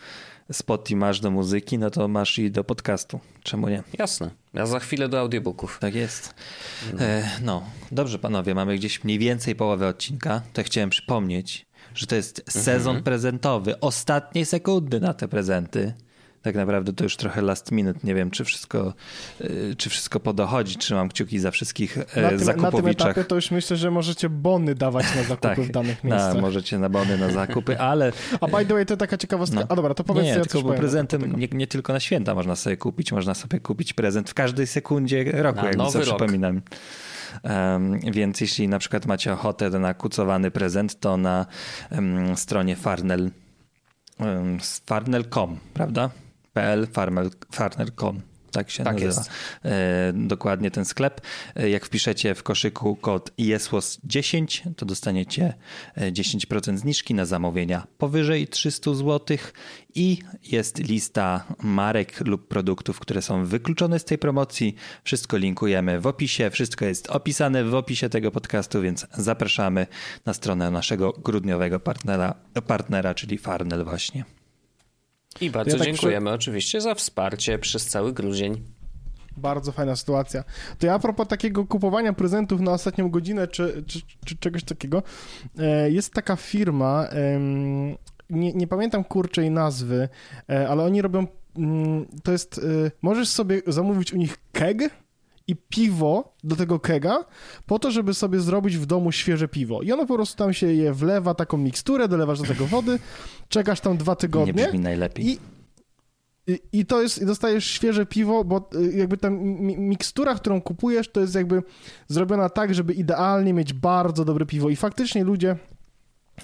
Spotify masz do muzyki, no to masz i do podcastu. Czemu nie? Jasne. Ja za chwilę do audiobooków. Tak jest. E, no, dobrze panowie, mamy gdzieś mniej więcej połowę odcinka. To chciałem przypomnieć, że to jest sezon prezentowy. Ostatnie sekundy na te prezenty. Tak naprawdę to już trochę last minute. Nie wiem, czy wszystko, e, czy wszystko podochodzi. Trzymam kciuki za wszystkich Na e, tym, na tym zakupowiczach. etapie to już myślę, że możecie bony dawać na zakupy tak, w danych na, miejscach. możecie na bony na zakupy, ale A by the way, to taka ciekawostka. No. A dobra, to powiedz, nie, ja tylko powiem. prezentem nie, nie tylko na święta można sobie kupić, można sobie kupić prezent w każdej sekundzie roku, Na jak nowy rok. przypominam. Um, więc jeśli na przykład macie ochotę na kucowany prezent, to na um, stronie farnel um, farnel.com, prawda? Pl farnel, farnel.com. Tak się Tak nazywa. E, dokładnie ten sklep. E, jak wpiszecie w koszyku kod ISWOS10, to dostaniecie e, 10% zniżki na zamówienia powyżej 300 zł i jest lista marek lub produktów, które są wykluczone z tej promocji. Wszystko linkujemy w opisie, wszystko jest opisane w opisie tego podcastu, więc zapraszamy na stronę naszego grudniowego partnera, partnera czyli Farnel właśnie. I bardzo Ja tak dziękujemy oczywiście za wsparcie przez cały grudzień. Bardzo fajna sytuacja. To ja a propos takiego kupowania prezentów na ostatnią godzinę, czy, czy, czy czegoś takiego, e, jest taka firma, nie, nie pamiętam kurczej nazwy, e, ale oni robią, mm, to jest, e, możesz sobie zamówić u nich keg i piwo do tego kega, po to, żeby sobie zrobić w domu świeże piwo. I ono po prostu tam się je wlewa, taką miksturę, dolewasz do tego wody, czekasz tam dwa Nie tygodnie brzmi najlepiej. i, i, I to jest, i dostajesz świeże piwo, bo y, jakby ta mi- mikstura, którą kupujesz, to jest jakby zrobiona tak, żeby idealnie mieć bardzo dobre piwo. I faktycznie ludzie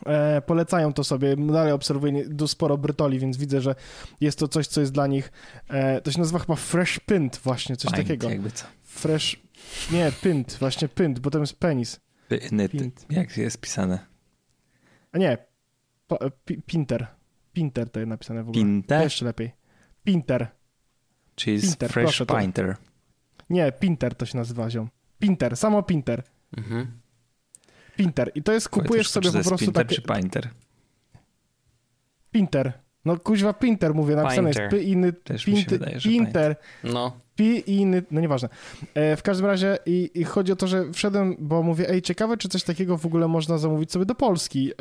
e, polecają to sobie. Dalej obserwuję nie- sporo Brytoli, więc widzę, że jest to coś, co jest dla nich. E, to się nazywa chyba Fresh Pint, właśnie, coś Pint, takiego. Jakby co. Fresh. Nie, Pint, właśnie Pint, bo tam jest penis. Pyny, Pint. jak jest pisane? A nie, po, pi, Pinter. Pinter to jest napisane w ogóle. Pinte? Jeszcze lepiej. Pinter. Czyli jest Pinter, Fresh proszę, to- Pinter. Nie, Pinter to się nazywa ziom. Pinter, samo Pinter. Mhm. Pinter. I to jest, kupujesz sobie po prostu Pinter takie... czy Pinter? Pinter. No kuźwa Pinter mówię, napisane Pinter. jest P inny, Też mi się Pinter, wydaje, że Pinter, No, P inny, no nieważne. E, w każdym razie i, i chodzi o to, że wszedłem, bo mówię, ej, ciekawe, czy coś takiego w ogóle można zamówić sobie do Polski.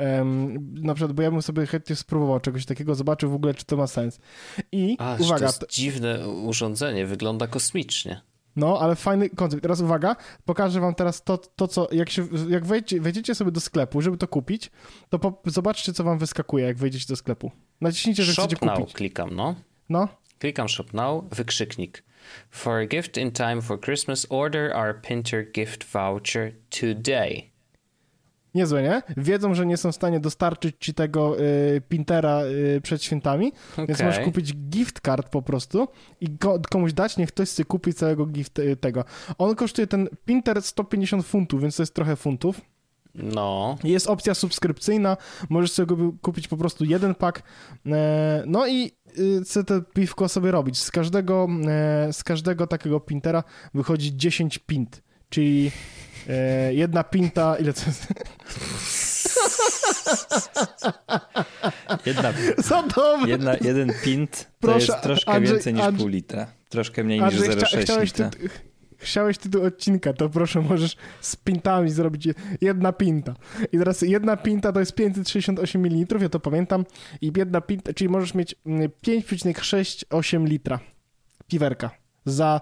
Na przykład, bo ja bym sobie chętnie spróbował czegoś takiego, zobaczył w ogóle, czy to ma sens. I a to uwaga, jest dziwne urządzenie, wygląda kosmicznie. No, ale fajny koncept. Teraz uwaga, pokażę wam teraz to, to co, jak, się, jak wejdzie, wejdziecie sobie do sklepu, żeby to kupić, to po, zobaczcie, co wam wyskakuje, jak wejdziecie do sklepu. Naciśnijcie, że Shop chcecie now kupić. klikam, no. No, Klikam Shop Now, wykrzyknik. For a gift in time for Christmas, order our Pinter gift voucher today. niezłe, nie? Wiedzą, że nie są w stanie dostarczyć ci tego y, Pintera y, przed świętami, więc Okej. możesz kupić gift card po prostu i ko, komuś dać, niech ktoś sobie kupi całego gift y, tego. On kosztuje ten Pinter 150 funtów, więc to jest trochę funtów. No, Jest opcja subskrypcyjna, możesz sobie kupi- kupić po prostu jeden pak. E, No i y, chcę to piwko sobie robić. Z każdego, e, z każdego takiego pintera wychodzi 10 pint, czyli e, jedna pinta, ile to jest? Jedna, Za dobre! jedna, jeden pint to Proszę, jest troszkę Andrzej- więcej niż Andrzej- pół litra. Troszkę mniej niż Andrzej, chcia, 0,6 chciałeś, litra. tytu, chciałeś tytuł odcinka, to proszę, możesz z pintami zrobić jedna pinta. I teraz jedna pinta to jest 568 ml, ja to pamiętam. I jedna pinta, czyli możesz mieć mm, 5,68 litra piwerka. Za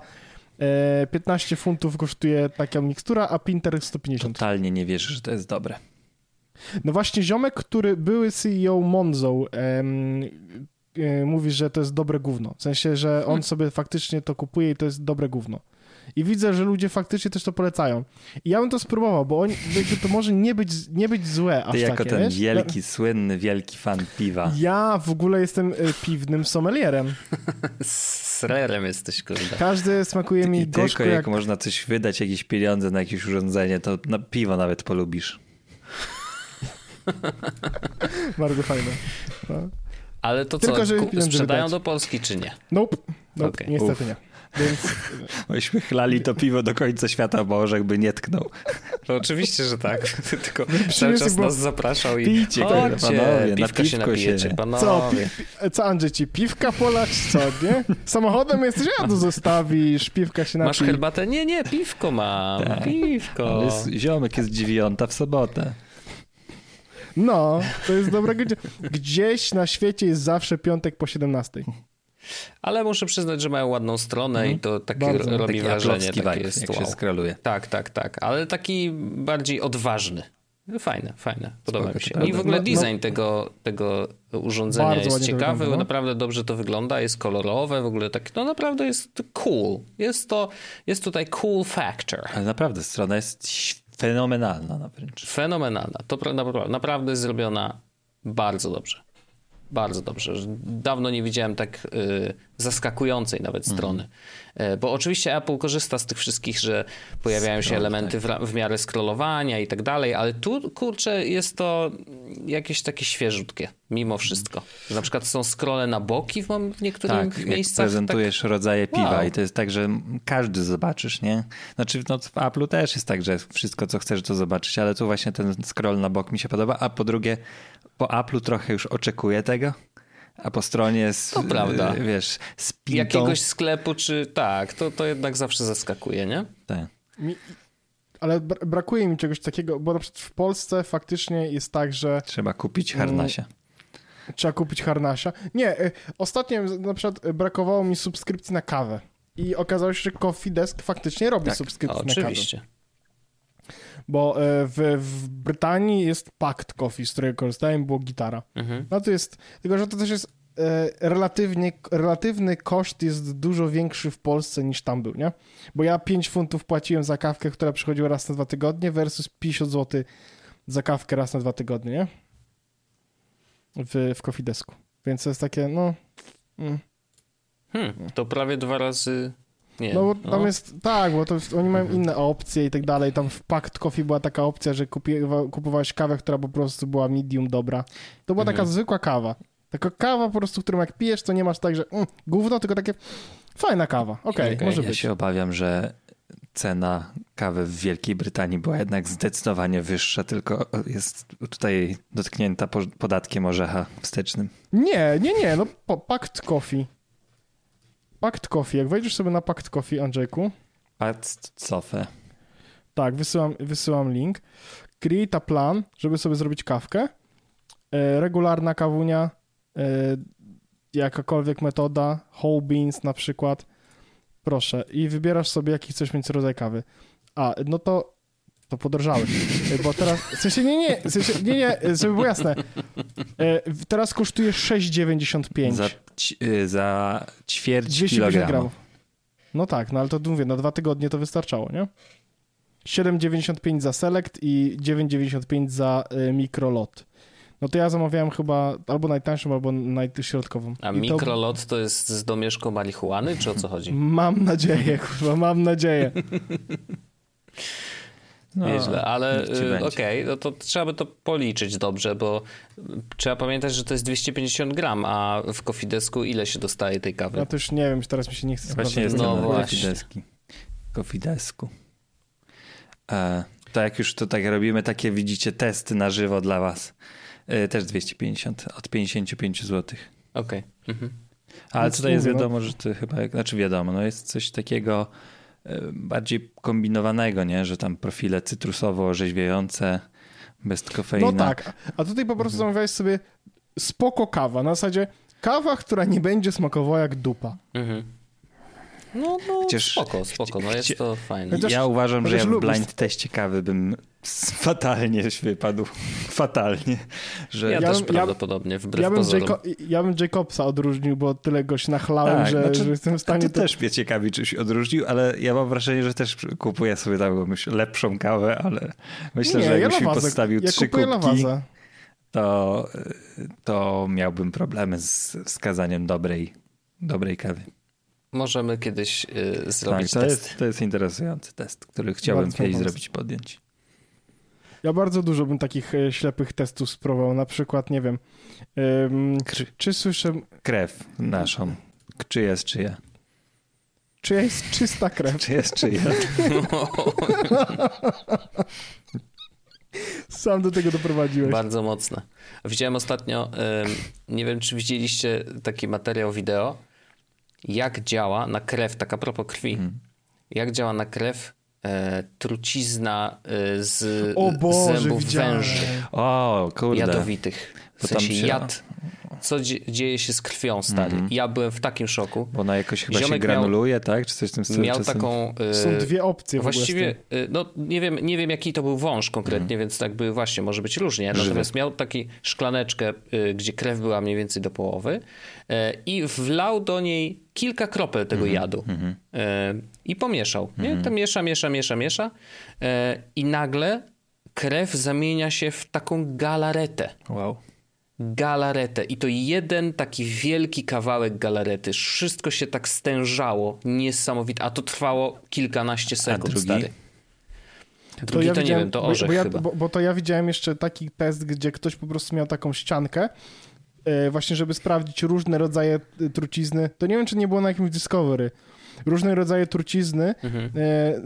e, 15 funtów kosztuje taka mikstura, a pinter 150. Totalnie nie wierzę, że to jest dobre. No właśnie ziomek, który były CEO Monzo em, e, mówi, że to jest dobre gówno. W sensie, że on sobie faktycznie to kupuje i to jest dobre gówno. I widzę, że ludzie faktycznie też to polecają. I ja bym to spróbował, bo oni, jakby to może nie być, nie być złe aż Ty jako takie, ten wiesz? wielki, słynny, wielki fan piwa. Ja w ogóle jestem e, piwnym sommelierem. z rerem jesteś, kurde. Każdy smakuje mi I tylko gorzko jak... jak... można coś wydać, jakieś pieniądze na jakieś urządzenie, to na piwo nawet polubisz. Bardzo fajne. No. Ale to Tylko, co, sprzedają wydać. do Polski czy nie? Nope. Nope. Okej. Niestety Uf. nie. Więc Myśmy chlali to piwo do końca świata, bo orzech by nie tknął. No oczywiście, że tak. Tylko cały przyniósł czas było- nas zapraszał i Pijcie, chodźcie, panowie, na piwka się piwko napijecie, się. panowie. co, pi, co Andrzej ci piwka polać, co, nie? Samochodem jesteś, ja tu zostawisz, piwka się Masz napij. herbatę? Nie, nie, piwko mam, Tak. piwko. Jest, ziomek jest dziewiąta w sobotę. No, to jest dobra godzina. Gdzieś na świecie jest zawsze piątek po 17. Ale muszę przyznać, że mają ładną stronę i to takie Bardzo. robi Taki wrażenie. Takie jest jak się wow. skroluje. Tak, tak, tak, ale taki bardziej odważny. Fajne, fajne, podoba Spoko, mi się. I w ogóle No, no- design tego, tego urządzenia jest ciekawy, wygląda, no. naprawdę dobrze to wygląda, jest kolorowe, w ogóle tak, no naprawdę jest cool. Jest to, jest tutaj cool factor. Ale naprawdę, strona jest fenomenalna na wręcz. Fenomenalna. To pra- naprawdę, naprawdę jest zrobiona bardzo dobrze. Bardzo dobrze. Dawno nie widziałem tak y, zaskakującej nawet strony. E, Bo oczywiście Apple korzysta z tych wszystkich, że pojawiają się Scroll, elementy w, ra- w miarę scrollowania i tak dalej, ale tu, kurczę, jest to jakieś takie świeżutkie, mimo wszystko. Na przykład są scrolle na boki w, w niektórych Tak, jak miejscach. prezentujesz rodzaje piwa Wow. i to jest tak, że każdy zobaczysz, nie? Znaczy no, w Apple'u też jest tak, że wszystko co chcesz to zobaczyć, ale tu właśnie ten scroll na bok mi się podoba, a po drugie po Apple'u trochę już oczekuję tego, a po stronie z, To prawda. y, wiesz, z pintą. Jakiegoś sklepu, czy tak, to, to jednak zawsze zaskakuje, nie? Tak. Mi, ale bra- brakuje mi czegoś takiego, bo na przykład w Polsce faktycznie jest tak, że Trzeba kupić harnasia. trzeba kupić harnasia. Nie, y, ostatnio na przykład brakowało mi subskrypcji na kawę. I okazało się, że Coffee Desk faktycznie robi Tak, subskrypcję na kawę. Oczywiście. Bo y, w, w Brytanii jest Pact Coffee, z którego korzystałem, było gitara. Mhm. No to jest, tylko że to też jest e, relatywnie, relatywny koszt jest dużo większy w Polsce niż tam był, nie? Bo ja 5 funtów płaciłem za kawkę, która przychodziła raz na dwa tygodnie versus 50 zł za kawkę raz na dwa tygodnie, nie? W, w Coffee Desku. Więc to jest takie, no... Mm. Hmm, to prawie dwa razy. Nie, No bo tam jest, tak, bo to jest, oni mają inne opcje i tak dalej. Tam w Pact Coffee była taka opcja, że kupiwa, kupowałeś kawę, która po prostu była medium dobra. To była taka zwykła kawa. Taka kawa po prostu, którą jak pijesz, to nie masz tak, że mm, gówno, tylko takie fajna kawa. Okej, Okej, może Ja być. się obawiam, że cena kawy w Wielkiej Brytanii była jednak zdecydowanie wyższa, tylko jest tutaj dotknięta po- podatkiem orzecha wstecznym. Nie, nie, nie, no Pact Coffee. Pact Coffee, jak wejdziesz sobie na Pact Coffee, Andrzejku, Pat cofę. tak, wysyłam, wysyłam link. Create a plan, żeby sobie zrobić kawkę. E, regularna kawunia, e, jakakolwiek metoda, whole beans na przykład. Proszę. I wybierasz sobie jaki chcesz mieć rodzaj kawy. A, no to to podrożałeś. E, Bo teraz, w sensie nie, nie, w sensie, nie, nie, żeby było jasne. E, Teraz kosztuje 6,95. Za, y, za ćwierć 250 kilograma. gramów. No tak, no ale to mówię, na dwa tygodnie to wystarczało, nie? 7,95 za Select i 9,95 za y, mikrolot. No to ja zamawiałem chyba albo najtańszą, albo najśrodkową. A I to- mikrolot to jest z domieszką marihuany, czy o co chodzi? Mam nadzieję, kurwa, mam nadzieję. No, Nieźle, ale y, okej, no to trzeba by to policzyć dobrze, bo trzeba pamiętać, że to jest 250 gram, a w Kofidesku ile się dostaje tej kawy? Ja to już nie wiem, teraz mi się nie chce Właśnie jest. No. Kofideski. Kofidesku. E, to jak już tutaj robimy takie, widzicie, testy na żywo dla was. E, też 250, od 55 zł. Okej. Mhm. Ale Nic tutaj jest no. wiadomo, że to chyba, znaczy wiadomo, no jest coś takiego bardziej kombinowanego, nie? Że tam profile cytrusowo-orzeźwiające, bez kofeina. No tak, a tutaj po prostu zamawiałeś sobie spoko kawa, na zasadzie kawa, która nie będzie smakowała jak dupa. Mhm. No, no Chociaż- spoko, spoko, no jest to fajne. Chociaż- ja uważam, że ja w lubisz- blind teście kawy bym fatalnie wypadł. Fatalnie. Że Ja, Ja też bym- ja- prawdopodobnie, wbrew Ja bym, pozorom. Jaco- ja bym Jacobsa odróżnił, bo tyle go się nachlałem, Tak, że, znaczy, że jestem w stanie to to... też mnie ciekawi, czy się odróżnił, ale ja mam wrażenie, że też kupuję sobie tam myślę, lepszą kawę, ale myślę, nie, że ja jakbyś mi lawazę- postawił ja trzy kubki, to, to miałbym problemy z wskazaniem dobrej, dobrej kawy. Możemy kiedyś y, Tak, zrobić to test. jest, to jest interesujący test, który chciałbym Bardzo kiedyś pomysł. zrobić, podjąć. Ja bardzo dużo bym takich e, ślepych testów spróbował. Na przykład, nie wiem, ym, Kr- czy słyszę... krew naszą. Czy jest czyja? Czyja jest czysta krew? Czy jest czyja? Sam do tego doprowadziłeś. Bardzo mocne. Widziałem ostatnio, ym, nie wiem czy widzieliście taki materiał wideo, jak działa na krew, tak a propos krwi, Mhm. jak działa na krew e, trucizna e, z O Boże, zębów widziałem. węży O, kurde. jadowitych. W sensie się- jad, co dzie- dzieje się z krwią, stary. Ja byłem w takim szoku. Bo ona jakoś chyba się Ziomek miał- granuluje, tak? Czy coś w tym stylu? Miał czasem? taką... e, Są dwie opcje w ogóle z Właściwie, y, no nie wiem, nie wiem jaki to był wąż konkretnie, więc tak by właśnie może być różnie. Natomiast miał taki szklaneczkę, y, gdzie krew była mniej więcej do połowy i wlał do niej kilka kropel tego jadu y, i pomieszał. Nie? To miesza, miesza, miesza, miesza i nagle krew zamienia się w taką galaretę Wow. Galaretę i to jeden taki wielki kawałek galarety. Wszystko się tak stężało, niesamowite, a to trwało kilkanaście sekund, drugi? stary. Drugi to, nie wiem, to bo- orzech bo, ja, chyba. bo, bo to ja widziałem jeszcze taki test, gdzie ktoś po prostu miał taką ściankę, e, właśnie żeby sprawdzić różne rodzaje e, trucizny. To nie wiem, czy nie było na jakimś Discovery. Różne rodzaje trucizny Mhm. e,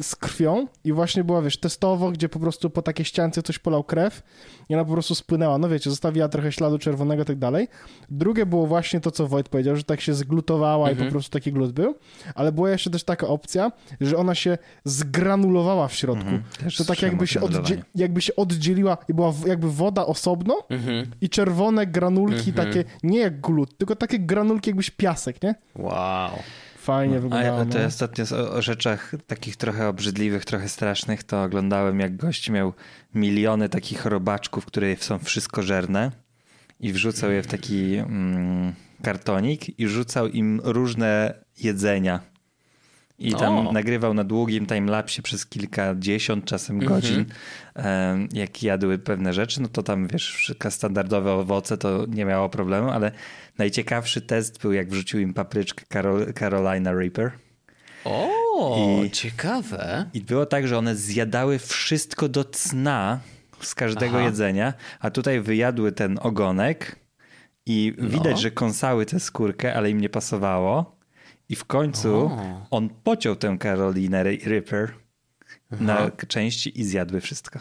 z krwią i właśnie była, wiesz, testowo, gdzie po prostu po takiej ściance ktoś polał krew i ona po prostu spłynęła. No wiecie, zostawiła trochę śladu czerwonego i tak dalej. Drugie było właśnie to, co Wojt powiedział, że tak się zglutowała Mhm. i po prostu taki glut był, ale była jeszcze też taka opcja, że ona się zgranulowała w środku. Mhm. Że tak jakby się, oddzie- jakby się oddzieliła i była jakby woda osobno Mhm. i czerwone granulki takie, nie jak glut, tylko takie granulki jakbyś piasek, nie? Wow. Fajnie A wyglądało. ja to no. ja ostatnio o, o rzeczach takich trochę obrzydliwych, trochę strasznych, to oglądałem jak gość miał miliony takich robaczków, które są wszystkożerne i wrzucał je w taki mm, kartonik i rzucał im różne jedzenia. I tam O. nagrywał na długim timelapsie przez kilkadziesiąt czasem godzin, em, jak jadły pewne rzeczy, no to tam wiesz, wszystkie standardowe owoce to nie miało problemu, ale najciekawszy test był jak wrzucił im papryczkę Carol, Carolina Reaper. O, I- ciekawe. I było tak, że one zjadały wszystko do cna z każdego Aha. jedzenia, a tutaj wyjadły ten ogonek i widać, No. że kąsały tę skórkę, ale im nie pasowało. I w końcu O. on pociął tę Carolinę Ripper na części i zjadły wszystko.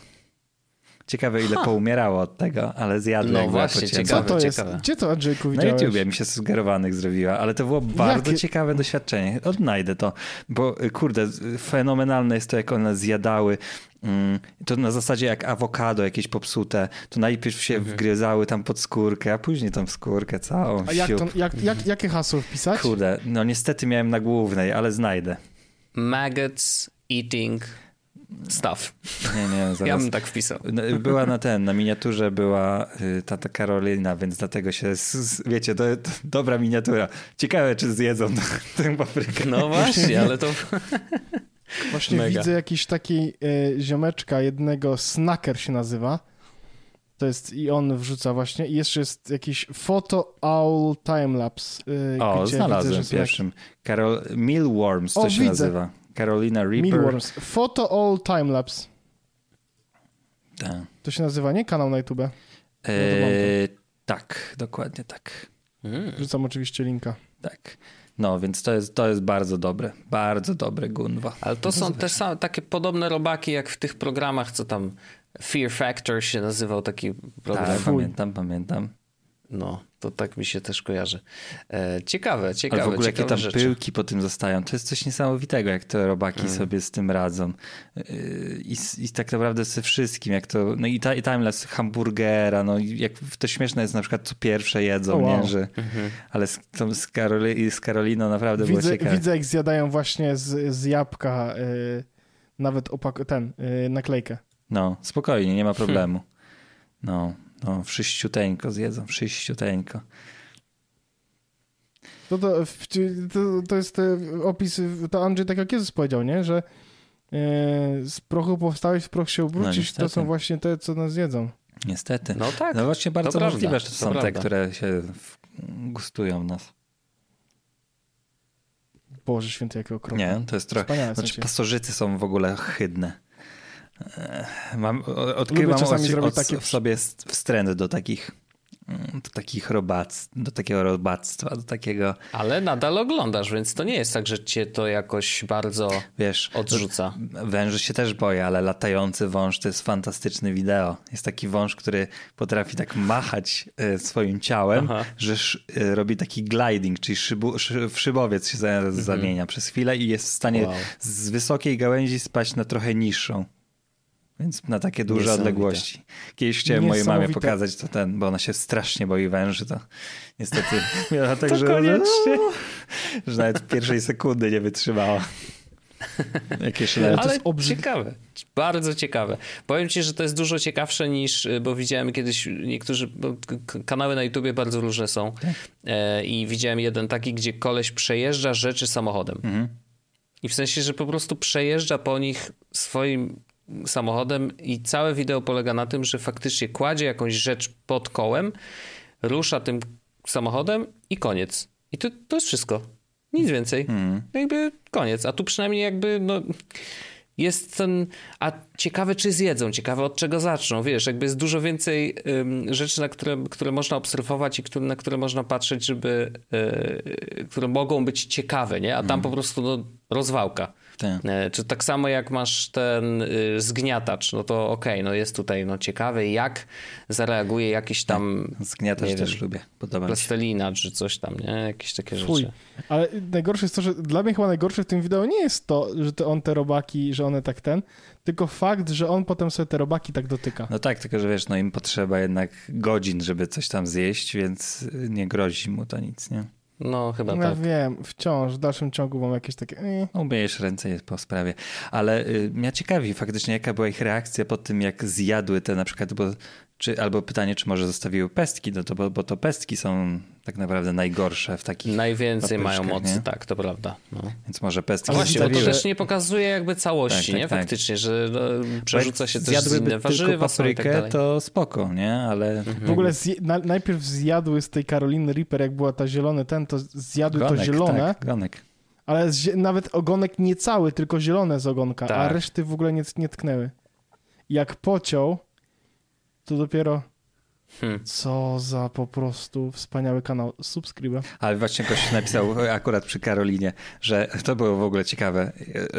Ciekawe, ile poumierało od tego, ale zjadły No właśnie, ciekawe. to jest? ciekawe. Gdzie to, Andrzejku, Na widziałeś? YouTubie mi się sugerowanych zrobiła, ale to było bardzo Jakie- ciekawe doświadczenie. Odnajdę to, bo y, kurde, fenomenalne jest to, jak one zjadały. mm, To na zasadzie jak awokado jakieś popsute, to najpierw się wgryzały tam pod skórkę, a później tam skórkę całą. A jak to, jak, jak, jakie hasło wpisać? Kurde, no niestety miałem na głównej, ale znajdę. Maggots eating stuff. Nie, nie, Ja zaraz. bym tak wpisał. No, Była na ten, na miniaturze była y, ta, ta Karolina, więc dlatego się, wiecie, to, to dobra miniatura. Ciekawe, czy zjedzą tę paprykę. No właśnie, ale to... Właśnie Mega. widzę jakiś taki e, ziomeczka, jednego Snacker się nazywa. To jest i on wrzuca właśnie. I jeszcze jest jakiś Photo Owl Timelapse. E, O, gdzie znalazłem widzę, pierwszym. Karol... Millworms to O, się widzę. nazywa. Carolina Reaper. Mealworms. Photo Owl Timelapse. Tak. To się nazywa, nie? Kanał na YouTube. Eee, tak, dokładnie tak. Mm. Wrzucam oczywiście linka. Tak. No, więc to jest, to jest bardzo dobre. Bardzo dobre Gunwa. Ale to są te same, takie podobne robaki jak w tych programach, co tam Fear Factor się nazywał taki program. Tak, pamiętam, pamiętam. No, to tak mi się też kojarzy. E, ciekawe, ciekawe, Ale w ogóle jakie tam rzeczy. pyłki po tym zostają. To jest coś niesamowitego, jak te robaki Mm. sobie z tym radzą. Yy, I, I tak naprawdę ze wszystkim, jak to. No i, ta, i timelapse hamburgera, no i jak to śmieszne jest na przykład, co pierwsze jedzą, O, wow. nie? Że, Mhm. Ale z, tą, z, Karoli, z Karoliną naprawdę było Widzę, ciekawe. widzę, jak zjadają właśnie z, z jabłka e, nawet opak ten, e, naklejkę. No, spokojnie, nie ma Hmm. problemu. No, no, wszyściuteńko zjedzą, wszyściuteńko. To, to, to, to jest opis, to Andrzej tak jak Jezus powiedział, nie? Że e, z prochu powstałeś, w proch się obrócisz, to No, niestety. są właśnie te, co nas jedzą. Niestety. No tak. No właśnie bardzo prawda, możliwe, że to to są te, prawda. które się gustują w nas. Boże święty, jakie okropne. Nie, to jest trochę... Znaczy sensie. pasożyty są w ogóle hydne. E, Mam, odkrywam czasami od, zrobić od, takie- w sobie st- wstręt do takich mm, do takich robac, do takiego robactwa, do takiego... Ale nadal oglądasz, więc to nie jest tak, że cię to jakoś bardzo Wiesz, odrzuca. Węży się też boję, ale latający wąż to jest fantastyczny wideo. Jest taki wąż, który potrafi tak machać e, swoim ciałem, Aha. że sz, e, robi taki gliding, czyli szybu, szy, w szybowiec się za- zamienia przez chwilę i jest w stanie Mhm. Wow. z wysokiej gałęzi spaść na trochę niższą. Więc na takie duże Niesamowite. odległości. Kiedyś chciałem mojej mamie pokazać to ten, bo ona się strasznie boi węży, to niestety miała tak, że, koniecznie. że nawet pierwszej sekundy nie wytrzymała. Jakieś le... Ale jest obrzyd- ciekawe, bardzo ciekawe. Powiem ci, że to jest dużo ciekawsze niż, y, bo widziałem kiedyś niektórzy, kanały na YouTubie bardzo różne są e, i widziałem jeden taki, gdzie koleś przejeżdża rzeczy samochodem. I w sensie, że po prostu przejeżdża po nich swoim samochodem i całe wideo polega na tym, że faktycznie kładzie jakąś rzecz pod kołem, rusza tym samochodem i koniec. I to, to jest wszystko. Nic więcej. Jakby koniec. A tu przynajmniej jakby no, jest ten... A ciekawe, czy zjedzą, ciekawe od czego zaczną. Wiesz, jakby jest dużo więcej ym, rzeczy, na które, które można obserwować i które, na które można patrzeć, żeby... y, które mogą być ciekawe, nie? A tam po prostu no, rozwałka. Tak. E, Czy tak samo jak masz ten y, zgniatacz, no to okej, no jest tutaj no ciekawe jak zareaguje jakiś tam Zgniatać nie też wiem, lubię, podoba mi się. plastelina czy coś tam, nie? Jakieś takie Fuj. rzeczy. Ale najgorsze jest to, że dla mnie chyba najgorsze w tym wideo nie jest to, że to on te robaki, że one tak ten, tylko fakt, że on potem sobie te robaki tak dotyka. No tak, tylko że wiesz, no im potrzeba jednak godzin, żeby coś tam zjeść, więc nie grozi mu to nic, nie? No chyba ja tak. wiem, wciąż w dalszym ciągu mam jakieś takie... eh. Umyjesz ręce jest po sprawie. Ale y, mnie ciekawi faktycznie, jaka była ich reakcja po tym, jak zjadły te na przykład, bo, czy, albo pytanie, czy może zostawiły pestki, no to, bo, bo to pestki są tak naprawdę najgorsze w takich Najwięcej mają mocy, nie? tak, to prawda. No. Więc może pestki Właśnie, bo to też nie pokazuje jakby całości, Tak, tak, nie? tak. Faktycznie, że no, przerzuca się też z inne tylko warzywa tak paprykę, dalej. to spoko, nie? Ale W ogóle zje, na, najpierw zjadły z tej Karoliny Reaper, jak była ta zielone ten, to zjadły to gonek, zielone, tak, gonek. ale z, nawet ogonek nie cały, tylko zielone z ogonka, a Tak. reszty w ogóle nie, nie tknęły. Jak pociął, to dopiero Hmm. co za po prostu wspaniały kanał. Subskryba. Ale właśnie ktoś napisał akurat przy Karolinie, że to było w ogóle ciekawe,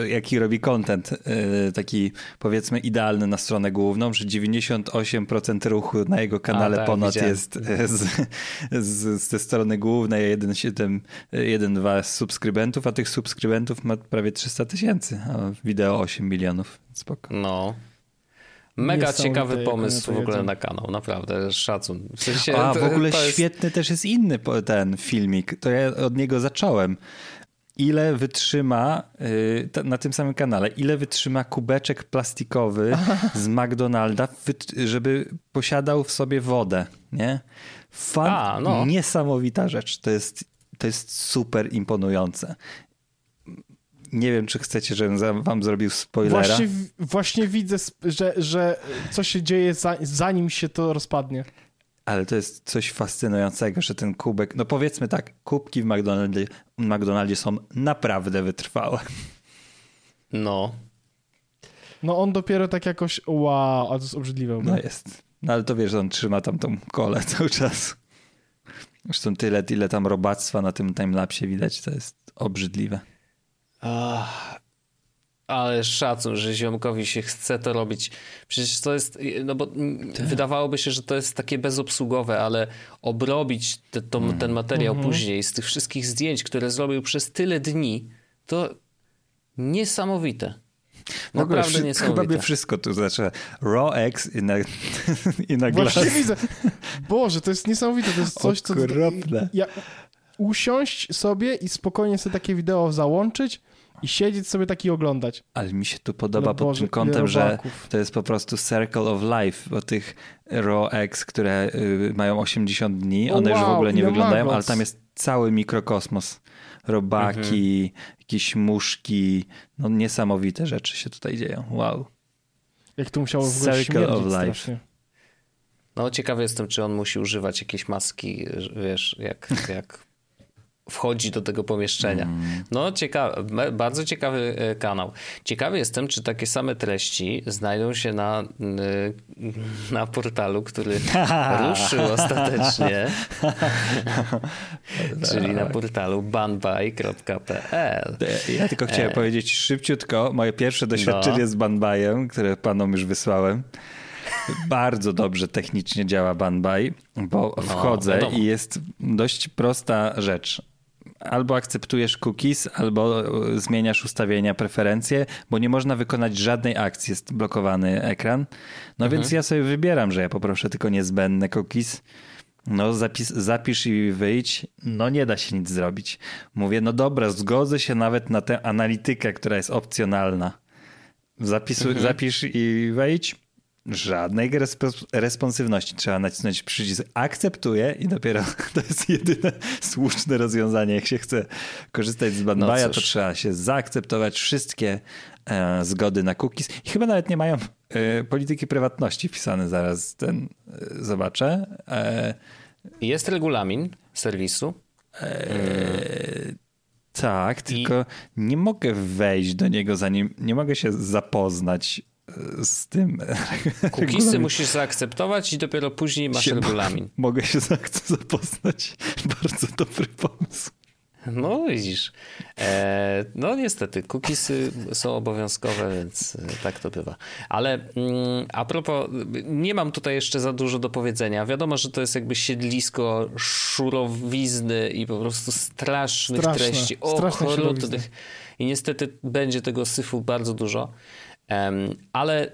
jaki robi content e, taki powiedzmy idealny na stronę główną, że 98% ruchu na jego kanale A, tak, ponad widziałem. jest e, z, z, z tej strony głównej, 1,7, 1,2 subskrybentów, a tych subskrybentów ma prawie 300 tysięcy, a wideo 8 milionów. Spoko. No. Mega ciekawy pomysł w ogóle na kanał, naprawdę, szacun. W sensie, A w ogóle jest- świetny też jest inny ten filmik. To ja od niego zacząłem. Ile wytrzyma y, na tym samym kanale, ile wytrzyma kubeczek plastikowy z McDonalda, żeby posiadał w sobie wodę, nie? Fan, A, no. niesamowita rzecz. To jest, to jest super imponujące. Nie wiem, czy chcecie, żebym za- wam zrobił spoilera. Właśnie, właśnie widzę, że, że co się dzieje za, zanim się to rozpadnie. Ale to jest coś fascynującego, że ten kubek, no powiedzmy tak, kubki w McDonaldzie, McDonaldzie są naprawdę wytrwałe. No. No on dopiero tak jakoś, wow, ale to jest obrzydliwe. No jest. No ale to wiesz, że on trzyma tam tą kolę cały czas. Zresztą tyle, ile tam robactwa na tym timelapsie widać, to jest obrzydliwe. Ach, ale szacun, że ziomkowi się chce to robić. Przecież to jest, no bo mm, wydawałoby się, że to jest takie bezobsługowe, ale obrobić te, to, ten materiał później z tych wszystkich zdjęć, które zrobił przez tyle dni, to niesamowite. W ogóle Naprawdę wszy- chyba niesamowite. by wszystko tu znaczy. Raw eggs i na, i na Właśnie glass. widzę. Boże, to jest niesamowite. To jest coś, co... Okropne. Ja, usiąść sobie i spokojnie sobie takie wideo załączyć i siedzieć sobie taki oglądać. Ale mi się tu podoba pod Boże, tym kątem, że to jest po prostu circle of life, bo tych raw eggs, które y, mają 80 dni, O one już w wow, ogóle nie wyglądają, ale tam jest cały mikrokosmos. Robaki, Mhm. jakieś muszki, no niesamowite rzeczy się tutaj dzieją. Wow. Jak to musiało w ogóle Circle of life. strasznie. No ciekawy jestem, czy on musi używać jakiejś maski, wiesz, jak, jak wchodzi do tego pomieszczenia. Mm. No, ciekawe, bardzo ciekawy e, kanał. Ciekawy jestem, czy takie same treści znajdą się na, na portalu, który ruszył ostatecznie, czyli na portalu banbuy.pl. Ja tylko chciałem e... powiedzieć szybciutko, moje pierwsze doświadczenie no. z banbajem, które panom już wysłałem. Bardzo dobrze technicznie działa Banbay, bo no, wchodzę no, i jest dość prosta rzecz albo akceptujesz cookies, albo e, zmieniasz ustawienia, preferencje, bo nie można wykonać żadnej akcji, jest blokowany ekran. No mhm. więc ja sobie wybieram, że ja poproszę tylko niezbędne cookies. No zapis, zapisz i wyjdź, no nie da się nic zrobić. Mówię, no dobra, zgodzę się nawet na tę analitykę, która jest opcjonalna. Zapisuj, mhm. Zapisz i wejdź, Żadnej responsywności. Trzeba nacisnąć przycisk akceptuję i dopiero to jest jedyne słuszne rozwiązanie. Jak się chce korzystać z Bandbaya, no to trzeba się zaakceptować wszystkie e, zgody na cookies. I chyba nawet nie mają e, polityki prywatności wpisane. Zaraz ten e, zobaczę. E, jest regulamin serwisu. E, tak, tylko I... nie mogę wejść do niego zanim, nie mogę się zapoznać z tym. Cookiesy musisz zaakceptować i dopiero później masz się regulamin. Mogę się zapoznać. Bardzo dobry pomysł. No widzisz. E, no niestety, cookiesy są obowiązkowe, więc e, tak to bywa. Ale mm, a propos, nie mam tutaj jeszcze za dużo do powiedzenia. Wiadomo, że to jest jakby siedlisko szurowizny i po prostu strasznych Straszne, treści, okrutnych. I niestety będzie tego syfu bardzo dużo. Ale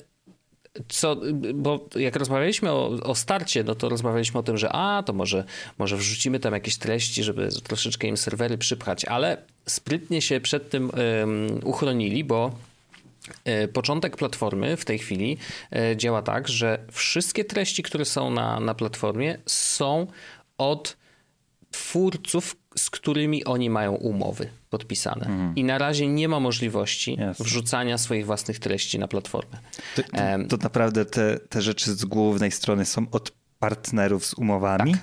co, bo jak rozmawialiśmy o, o, starcie, no to rozmawialiśmy o tym, że a, to może, może wrzucimy tam jakieś treści, żeby troszeczkę im serwery przypchać, ale sprytnie się przed tym um, uchronili, bo e, Początek platformy w tej chwili e, działa tak, że wszystkie treści, które są na, na platformie, są od twórców, z którymi oni mają umowy podpisane. Mhm. I na razie nie ma możliwości Jasne. wrzucania swoich własnych treści na platformę. To, to, to naprawdę te, te rzeczy z głównej strony są od partnerów z umowami? Tak,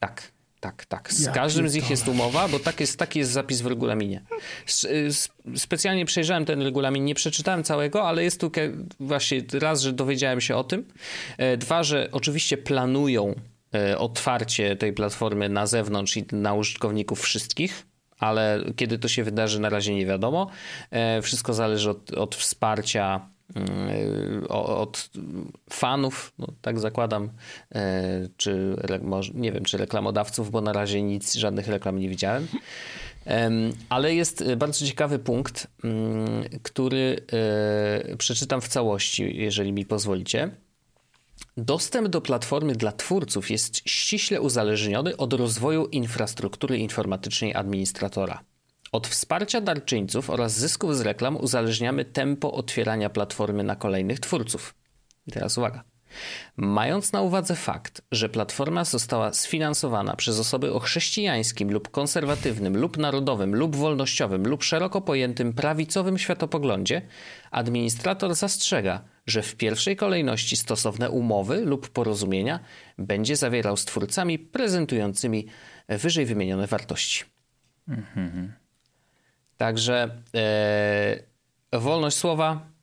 tak. Tak, tak. Z każdym z nich jest umowa, bo tak jest, taki jest zapis w regulaminie. Y, specjalnie przejrzałem ten regulamin, nie przeczytałem całego, ale jest tu właśnie raz, że dowiedziałem się o tym. E, dwa, że oczywiście planują otwarcie tej platformy na zewnątrz i na użytkowników wszystkich, ale kiedy to się wydarzy, na razie nie wiadomo. E, wszystko zależy od, od wsparcia mm, od fanów, no tak zakładam, e, czy nie wiem, czy reklamodawców, bo na razie nic, żadnych reklam nie widziałem. Ale jest bardzo ciekawy punkt, mm, który przeczytam w całości, jeżeli mi pozwolicie. Dostęp do platformy dla twórców jest ściśle uzależniony od rozwoju infrastruktury informatycznej administratora. Od wsparcia darczyńców oraz zysków z reklam uzależniamy tempo otwierania platformy na kolejnych twórców. I teraz uwaga. Mając na uwadze fakt, że platforma została sfinansowana przez osoby o chrześcijańskim lub konserwatywnym lub narodowym lub wolnościowym lub szeroko pojętym prawicowym światopoglądzie, administrator zastrzega, że w pierwszej kolejności stosowne umowy lub porozumienia będzie zawierał z twórcami prezentującymi wyżej wymienione wartości. Mhm. Także e, wolność słowa.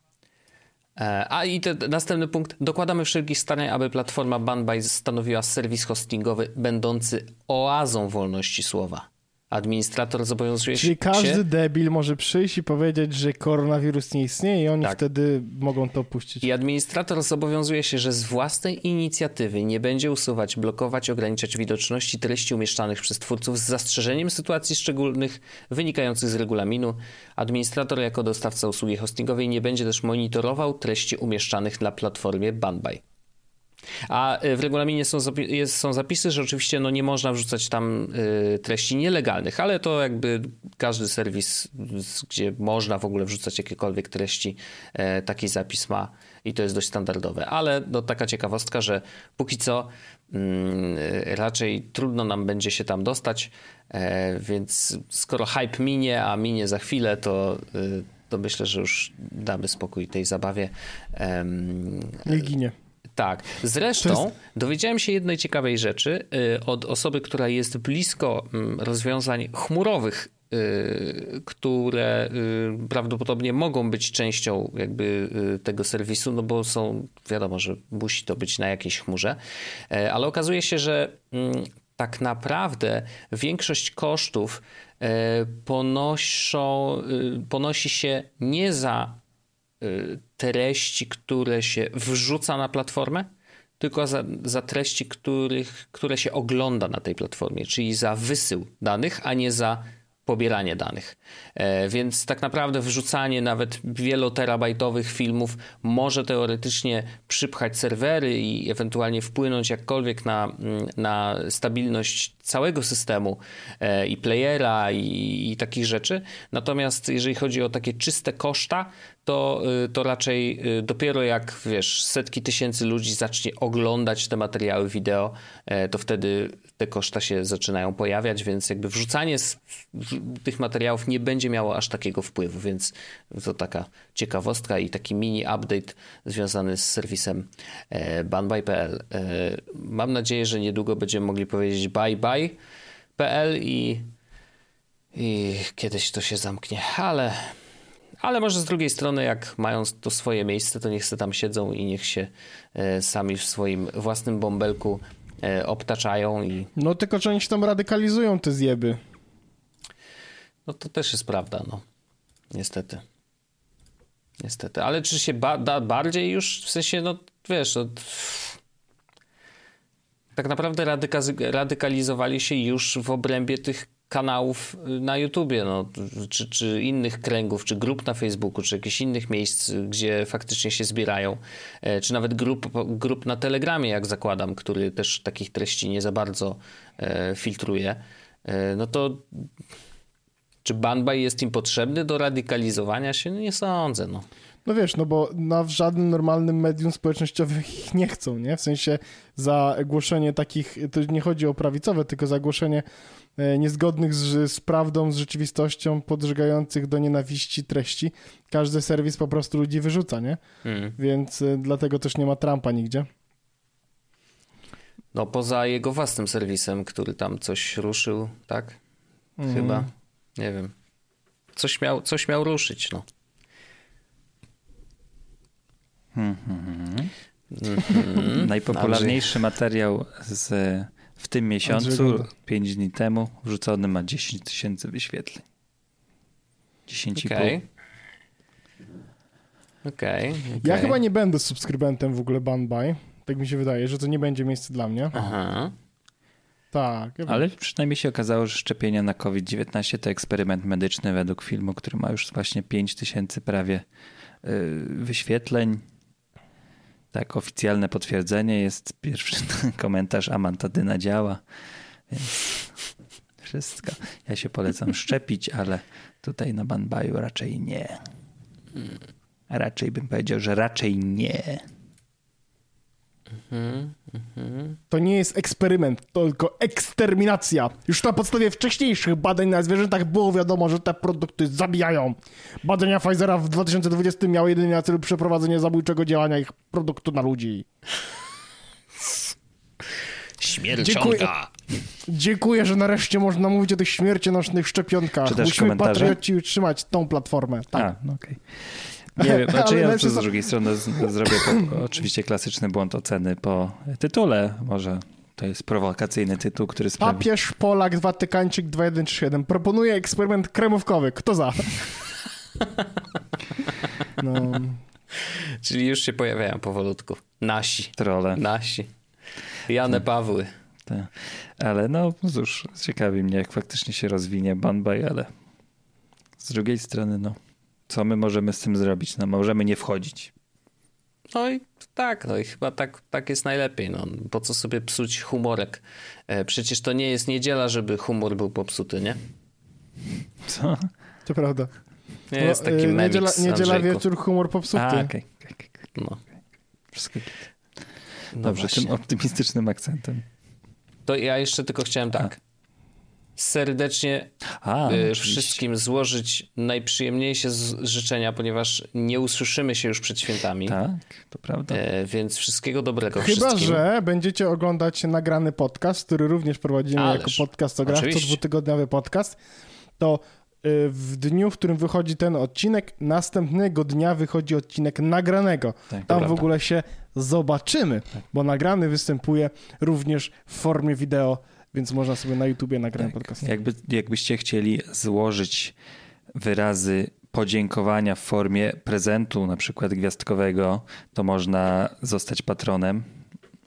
E, a i ten następny punkt. Dokładamy wszelkich starań, aby platforma Banbay stanowiła serwis hostingowy będący oazą wolności słowa. Administrator zobowiązuje Czyli się... Czyli każdy debil może przyjść i powiedzieć, że koronawirus nie istnieje i oni tak. wtedy mogą to opuścić. I administrator zobowiązuje się, że z własnej inicjatywy nie będzie usuwać, blokować, ograniczać widoczności treści umieszczanych przez twórców z zastrzeżeniem sytuacji szczególnych wynikających z regulaminu. Administrator jako dostawca usługi hostingowej nie będzie też monitorował treści umieszczanych na platformie Banbay. A y, w regulaminie są, są zapisy, że oczywiście no nie można wrzucać tam y, treści nielegalnych, ale to jakby każdy serwis, gdzie można w ogóle wrzucać jakiekolwiek treści, e, taki zapis ma i to jest dość standardowe. Ale no, taka ciekawostka, że póki co mm, raczej trudno nam będzie się tam dostać, e, więc skoro hype minie, a minie za chwilę, to y, to myślę, że już damy spokój tej zabawie. Nie ginie. Tak. Zresztą jest... dowiedziałem się jednej ciekawej rzeczy y, od osoby, która jest blisko mm, rozwiązań chmurowych y, które y, prawdopodobnie mogą być częścią jakby tego serwisu, no bo są, wiadomo, że musi to być na jakiejś chmurze, e, ale okazuje się, że mm, tak naprawdę większość kosztów e, ponoszą, ponosi się nie za treści, które się wrzuca na platformę, tylko za, za treści, których, które się ogląda na tej platformie, czyli za wysył danych, a nie za pobieranie danych. E, więc tak naprawdę wrzucanie nawet wieloterabajtowych filmów może teoretycznie przypchać serwery i ewentualnie wpłynąć jakkolwiek na, na stabilność całego systemu e, i playera i, i takich rzeczy. Natomiast jeżeli chodzi o takie czyste koszta, to, y, to raczej y, dopiero jak wiesz, setki tysięcy ludzi zacznie oglądać te materiały wideo, e, to wtedy te koszta się zaczynają pojawiać, więc jakby wrzucanie tych materiałów nie będzie miało aż takiego wpływu, więc to taka ciekawostka i taki mini update związany z serwisem e, banby.pl. E, mam nadzieję, że niedługo będziemy mogli powiedzieć bye bye.pl i, i kiedyś to się zamknie, ale ale może z drugiej strony, jak mają to swoje miejsce, to niech se tam siedzą i niech się e, sami w swoim własnym bąbelku e, obtaczają i... No tylko, że oni się tam radykalizują, te zjeby. No to też jest prawda, no. Niestety. Niestety. Ale czy się ba da bardziej już, w sensie, no wiesz, no, tak naprawdę radykalizowali się już w obrębie tych kanałów y, na YouTubie, no, czy, czy innych kręgów, czy grup na Facebooku, czy jakichś innych miejsc, gdzie faktycznie się zbierają, e, czy nawet grup, grup na Telegramie, jak zakładam, który też takich treści nie za bardzo e, filtruje, e, no to czy Banbaj jest im potrzebny do radykalizowania się? No nie sądzę, no. No wiesz, no bo na w żadnym normalnym medium społecznościowym ich nie chcą, nie? W sensie za głoszenie takich, to nie chodzi o prawicowe, tylko za głoszenie niezgodnych z, z prawdą, z rzeczywistością, podżegających do nienawiści treści, każdy serwis po prostu ludzi wyrzuca, nie? Mm. Więc y, dlatego też nie ma Trumpa nigdzie. No poza jego własnym serwisem, który tam coś ruszył, tak? Mm. Chyba. Nie wiem. Coś miał, coś miał ruszyć, no. Mm -hmm. Najpopularniejszy materiał z w tym miesiącu, 5 dni temu, wrzucony ma 10 tysięcy wyświetleń. 10,5. Okej. Okay. Okay, Ja chyba nie będę subskrybentem w ogóle Banby. Tak mi się wydaje, że to nie będzie miejsce dla mnie. Aha. Tak. Ja Ale przynajmniej się okazało, że szczepienia na COVID-19 to eksperyment medyczny według filmu, który ma już właśnie 5 tysięcy prawie yy, wyświetleń tak, oficjalne potwierdzenie jest pierwszy komentarz Amantadyna działa, więc wszystko. Ja się polecam szczepić, ale tutaj na Banbaju raczej nie. Raczej bym powiedział, że raczej nie. Mhm, mhm. To nie jest eksperyment, to tylko eksterminacja. Już na podstawie wcześniejszych badań na zwierzętach było wiadomo, że te produkty zabijają. Badania Pfizera w 2020 miały jedynie na celu przeprowadzenie zabójczego działania ich produktu na ludzi. Śmiercionka. Dziękuję, dziękuję, że nareszcie można mówić o tych śmiercionośnych szczepionkach. Musimy patrioci utrzymać tą platformę. Tak. A, no okay. Nie wiem, znaczy ja z drugiej strony zrobię po, oczywiście klasyczny błąd oceny po tytule. Może to jest prowokacyjny tytuł, który sprawi... Papież, Polak, Watykańczyk 2137. Proponuje eksperyment kremówkowy. Kto za? No. Czyli już się pojawiają powolutku. Nasi. Trole. Nasi. Jane Pawły. Tak. Ale no cóż, ciekawi mnie, jak faktycznie się rozwinie Banbaj, ale z drugiej strony, no co my możemy z tym zrobić? No, możemy nie wchodzić. No i tak, no i chyba tak, tak jest najlepiej. No. Po co sobie psuć humorek? E, przecież to nie jest niedziela, żeby humor był popsuty, nie? Co? To prawda. Nie no, jest taki e, Niedziela, niedziela wieczór, humor popsuty. A, okay, okay, okay. No. Wszystko no Dobrze, właśnie. tym optymistycznym akcentem. To ja jeszcze tylko chciałem tak. Serdecznie A, y, oczywiście. wszystkim złożyć najprzyjemniejsze życzenia, ponieważ nie usłyszymy się już przed świętami. Tak, to prawda. E, więc wszystkiego dobrego Chyba, wszystkim. że będziecie oglądać nagrany podcast, który również prowadzimy Ależ, jako podcast o grach, to dwutygodniowy podcast, to y, w dniu, w którym wychodzi ten odcinek, następnego dnia wychodzi odcinek nagranego. Tak, Tam w ogóle się zobaczymy, bo nagrany występuje również w formie wideo, więc można sobie na YouTubie nagrany podcast. Jakby, jakbyście chcieli złożyć wyrazy podziękowania w formie prezentu, na przykład gwiazdkowego, to można zostać patronem.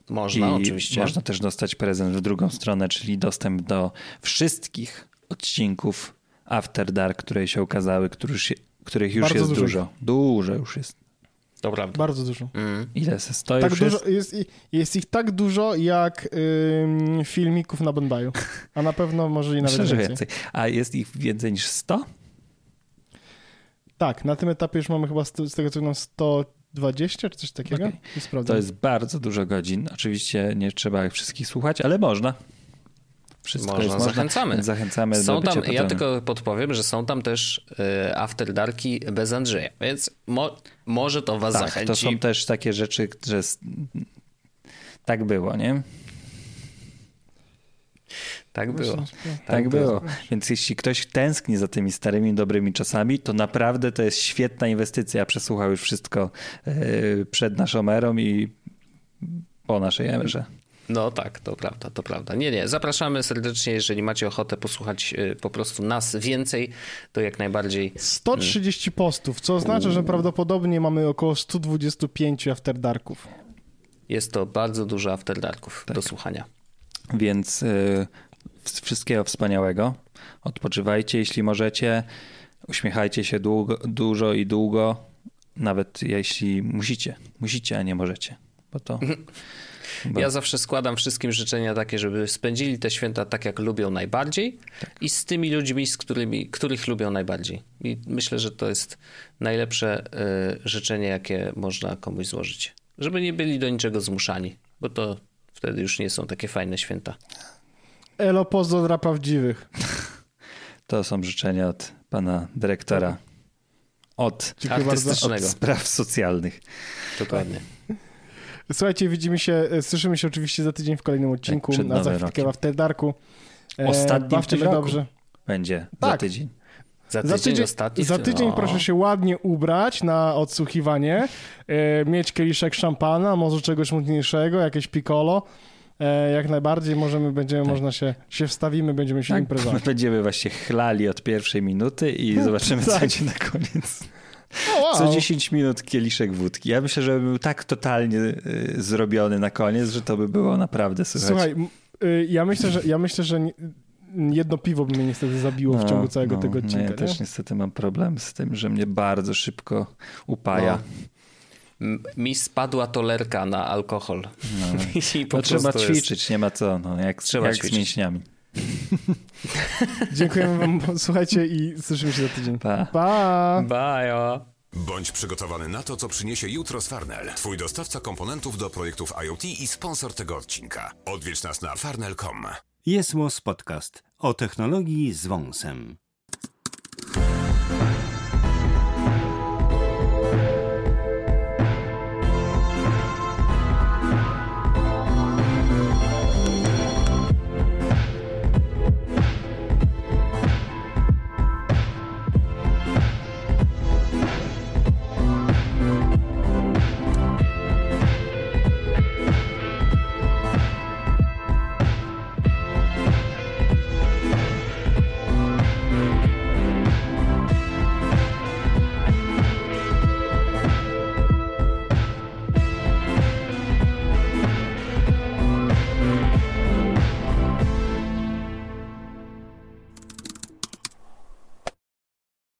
Można, I oczywiście. Można też dostać prezent w drugą stronę, czyli dostęp do wszystkich odcinków After Dark, które się ukazały, których, już Bardzo jest dużo. dużo. Dużo już jest. To prawda. Bardzo dużo. Mm. Ile Tak już dużo jest? jest, jest ich tak dużo jak ym, filmików na Bonbaju. A na pewno może i nawet Myślę, więcej. więcej. A jest ich więcej niż 100? Tak, na tym etapie już mamy chyba z tego co wiem 120 czy coś takiego. Sprawdzam. To jest bardzo dużo godzin. Oczywiście nie trzeba ich wszystkich słuchać, ale można. Wszystko Można, jest można. zachęcamy. Zachęcamy do Są bycia tam, ja patronem. tylko podpowiem, że są tam też y, After Darki bez Andrzeja, więc mo, może to was Tak, zachęci. to są też takie rzeczy, że tak było, nie? Tak było. Tak, było. Więc jeśli ktoś tęskni za tymi starymi, dobrymi czasami, to naprawdę to jest świetna inwestycja. Przesłuchał już wszystko yy, przed naszą erą i po naszej erze. No tak, to prawda, to prawda. Nie, nie, zapraszamy serdecznie, jeżeli macie ochotę posłuchać y, po prostu nas więcej, to jak najbardziej 130 postów, co oznacza, że prawdopodobnie mamy około 125 After Darków. jest to bardzo dużo After Darków Tak. do słuchania. Więc yy, wszystkiego wspaniałego. Odpoczywajcie, jeśli możecie. Uśmiechajcie się długo, dużo i długo. Nawet jeśli musicie. Musicie, a nie możecie. Bo to... Bo... Ja zawsze składam wszystkim życzenia takie, żeby spędzili te święta tak, jak lubią najbardziej i z tymi ludźmi, z którymi, których lubią najbardziej. I myślę, że to jest najlepsze y, życzenie, jakie można komuś złożyć. Żeby nie byli do niczego zmuszani, bo to wtedy już nie są takie fajne święta. Elo pozdro dla prawdziwych. To są życzenia od pana dyrektora. Od, od Artystycznego. spraw socjalnych. Dokładnie. Słuchajcie, widzimy się, e, słyszymy się oczywiście za tydzień w kolejnym odcinku, przed a za chwilkę After Darku. E, Ostatnim w tym roku. dobrze. Będzie za Tak. tydzień. Za Za tydzień, tydzień, ostatni. za tydzień no. proszę się ładnie ubrać na odsłuchiwanie, e, mieć kieliszek szampana, może czegoś mocniejszego, jakieś piccolo. Jak najbardziej możemy, będziemy, można się, się wstawimy, będziemy się Tak, imprezować. będziemy właśnie chlali od pierwszej minuty i zobaczymy, co Tak. będzie na koniec. O, wow. Co 10 minut kieliszek wódki. Ja myślę, że był tak totalnie y, zrobiony na koniec, że to by było naprawdę słychać. Słuchaj, y, ja myślę, że, ja myślę, że nie- jedno piwo by mnie niestety zabiło w ciągu całego tego no, odcinka. ja nie? też niestety mam problem z tym, że mnie bardzo szybko upaja. M- Mi spadła tolerka na alkohol. I po No, trzeba prostu jest- ćwiczyć, nie ma co, no, jak, Trzeba jak z ćwiczyć. mięśniami. Dziękujemy wam, słuchajcie i słyszymy się za tydzień. Pa. Pa! Bye. Bądź przygotowany na to, co przyniesie jutro z Farnell. Twój dostawca komponentów do projektów IoT i sponsor tego odcinka. Odwiedź nas na farnell.com. Jest Podcast o technologii z wąsem.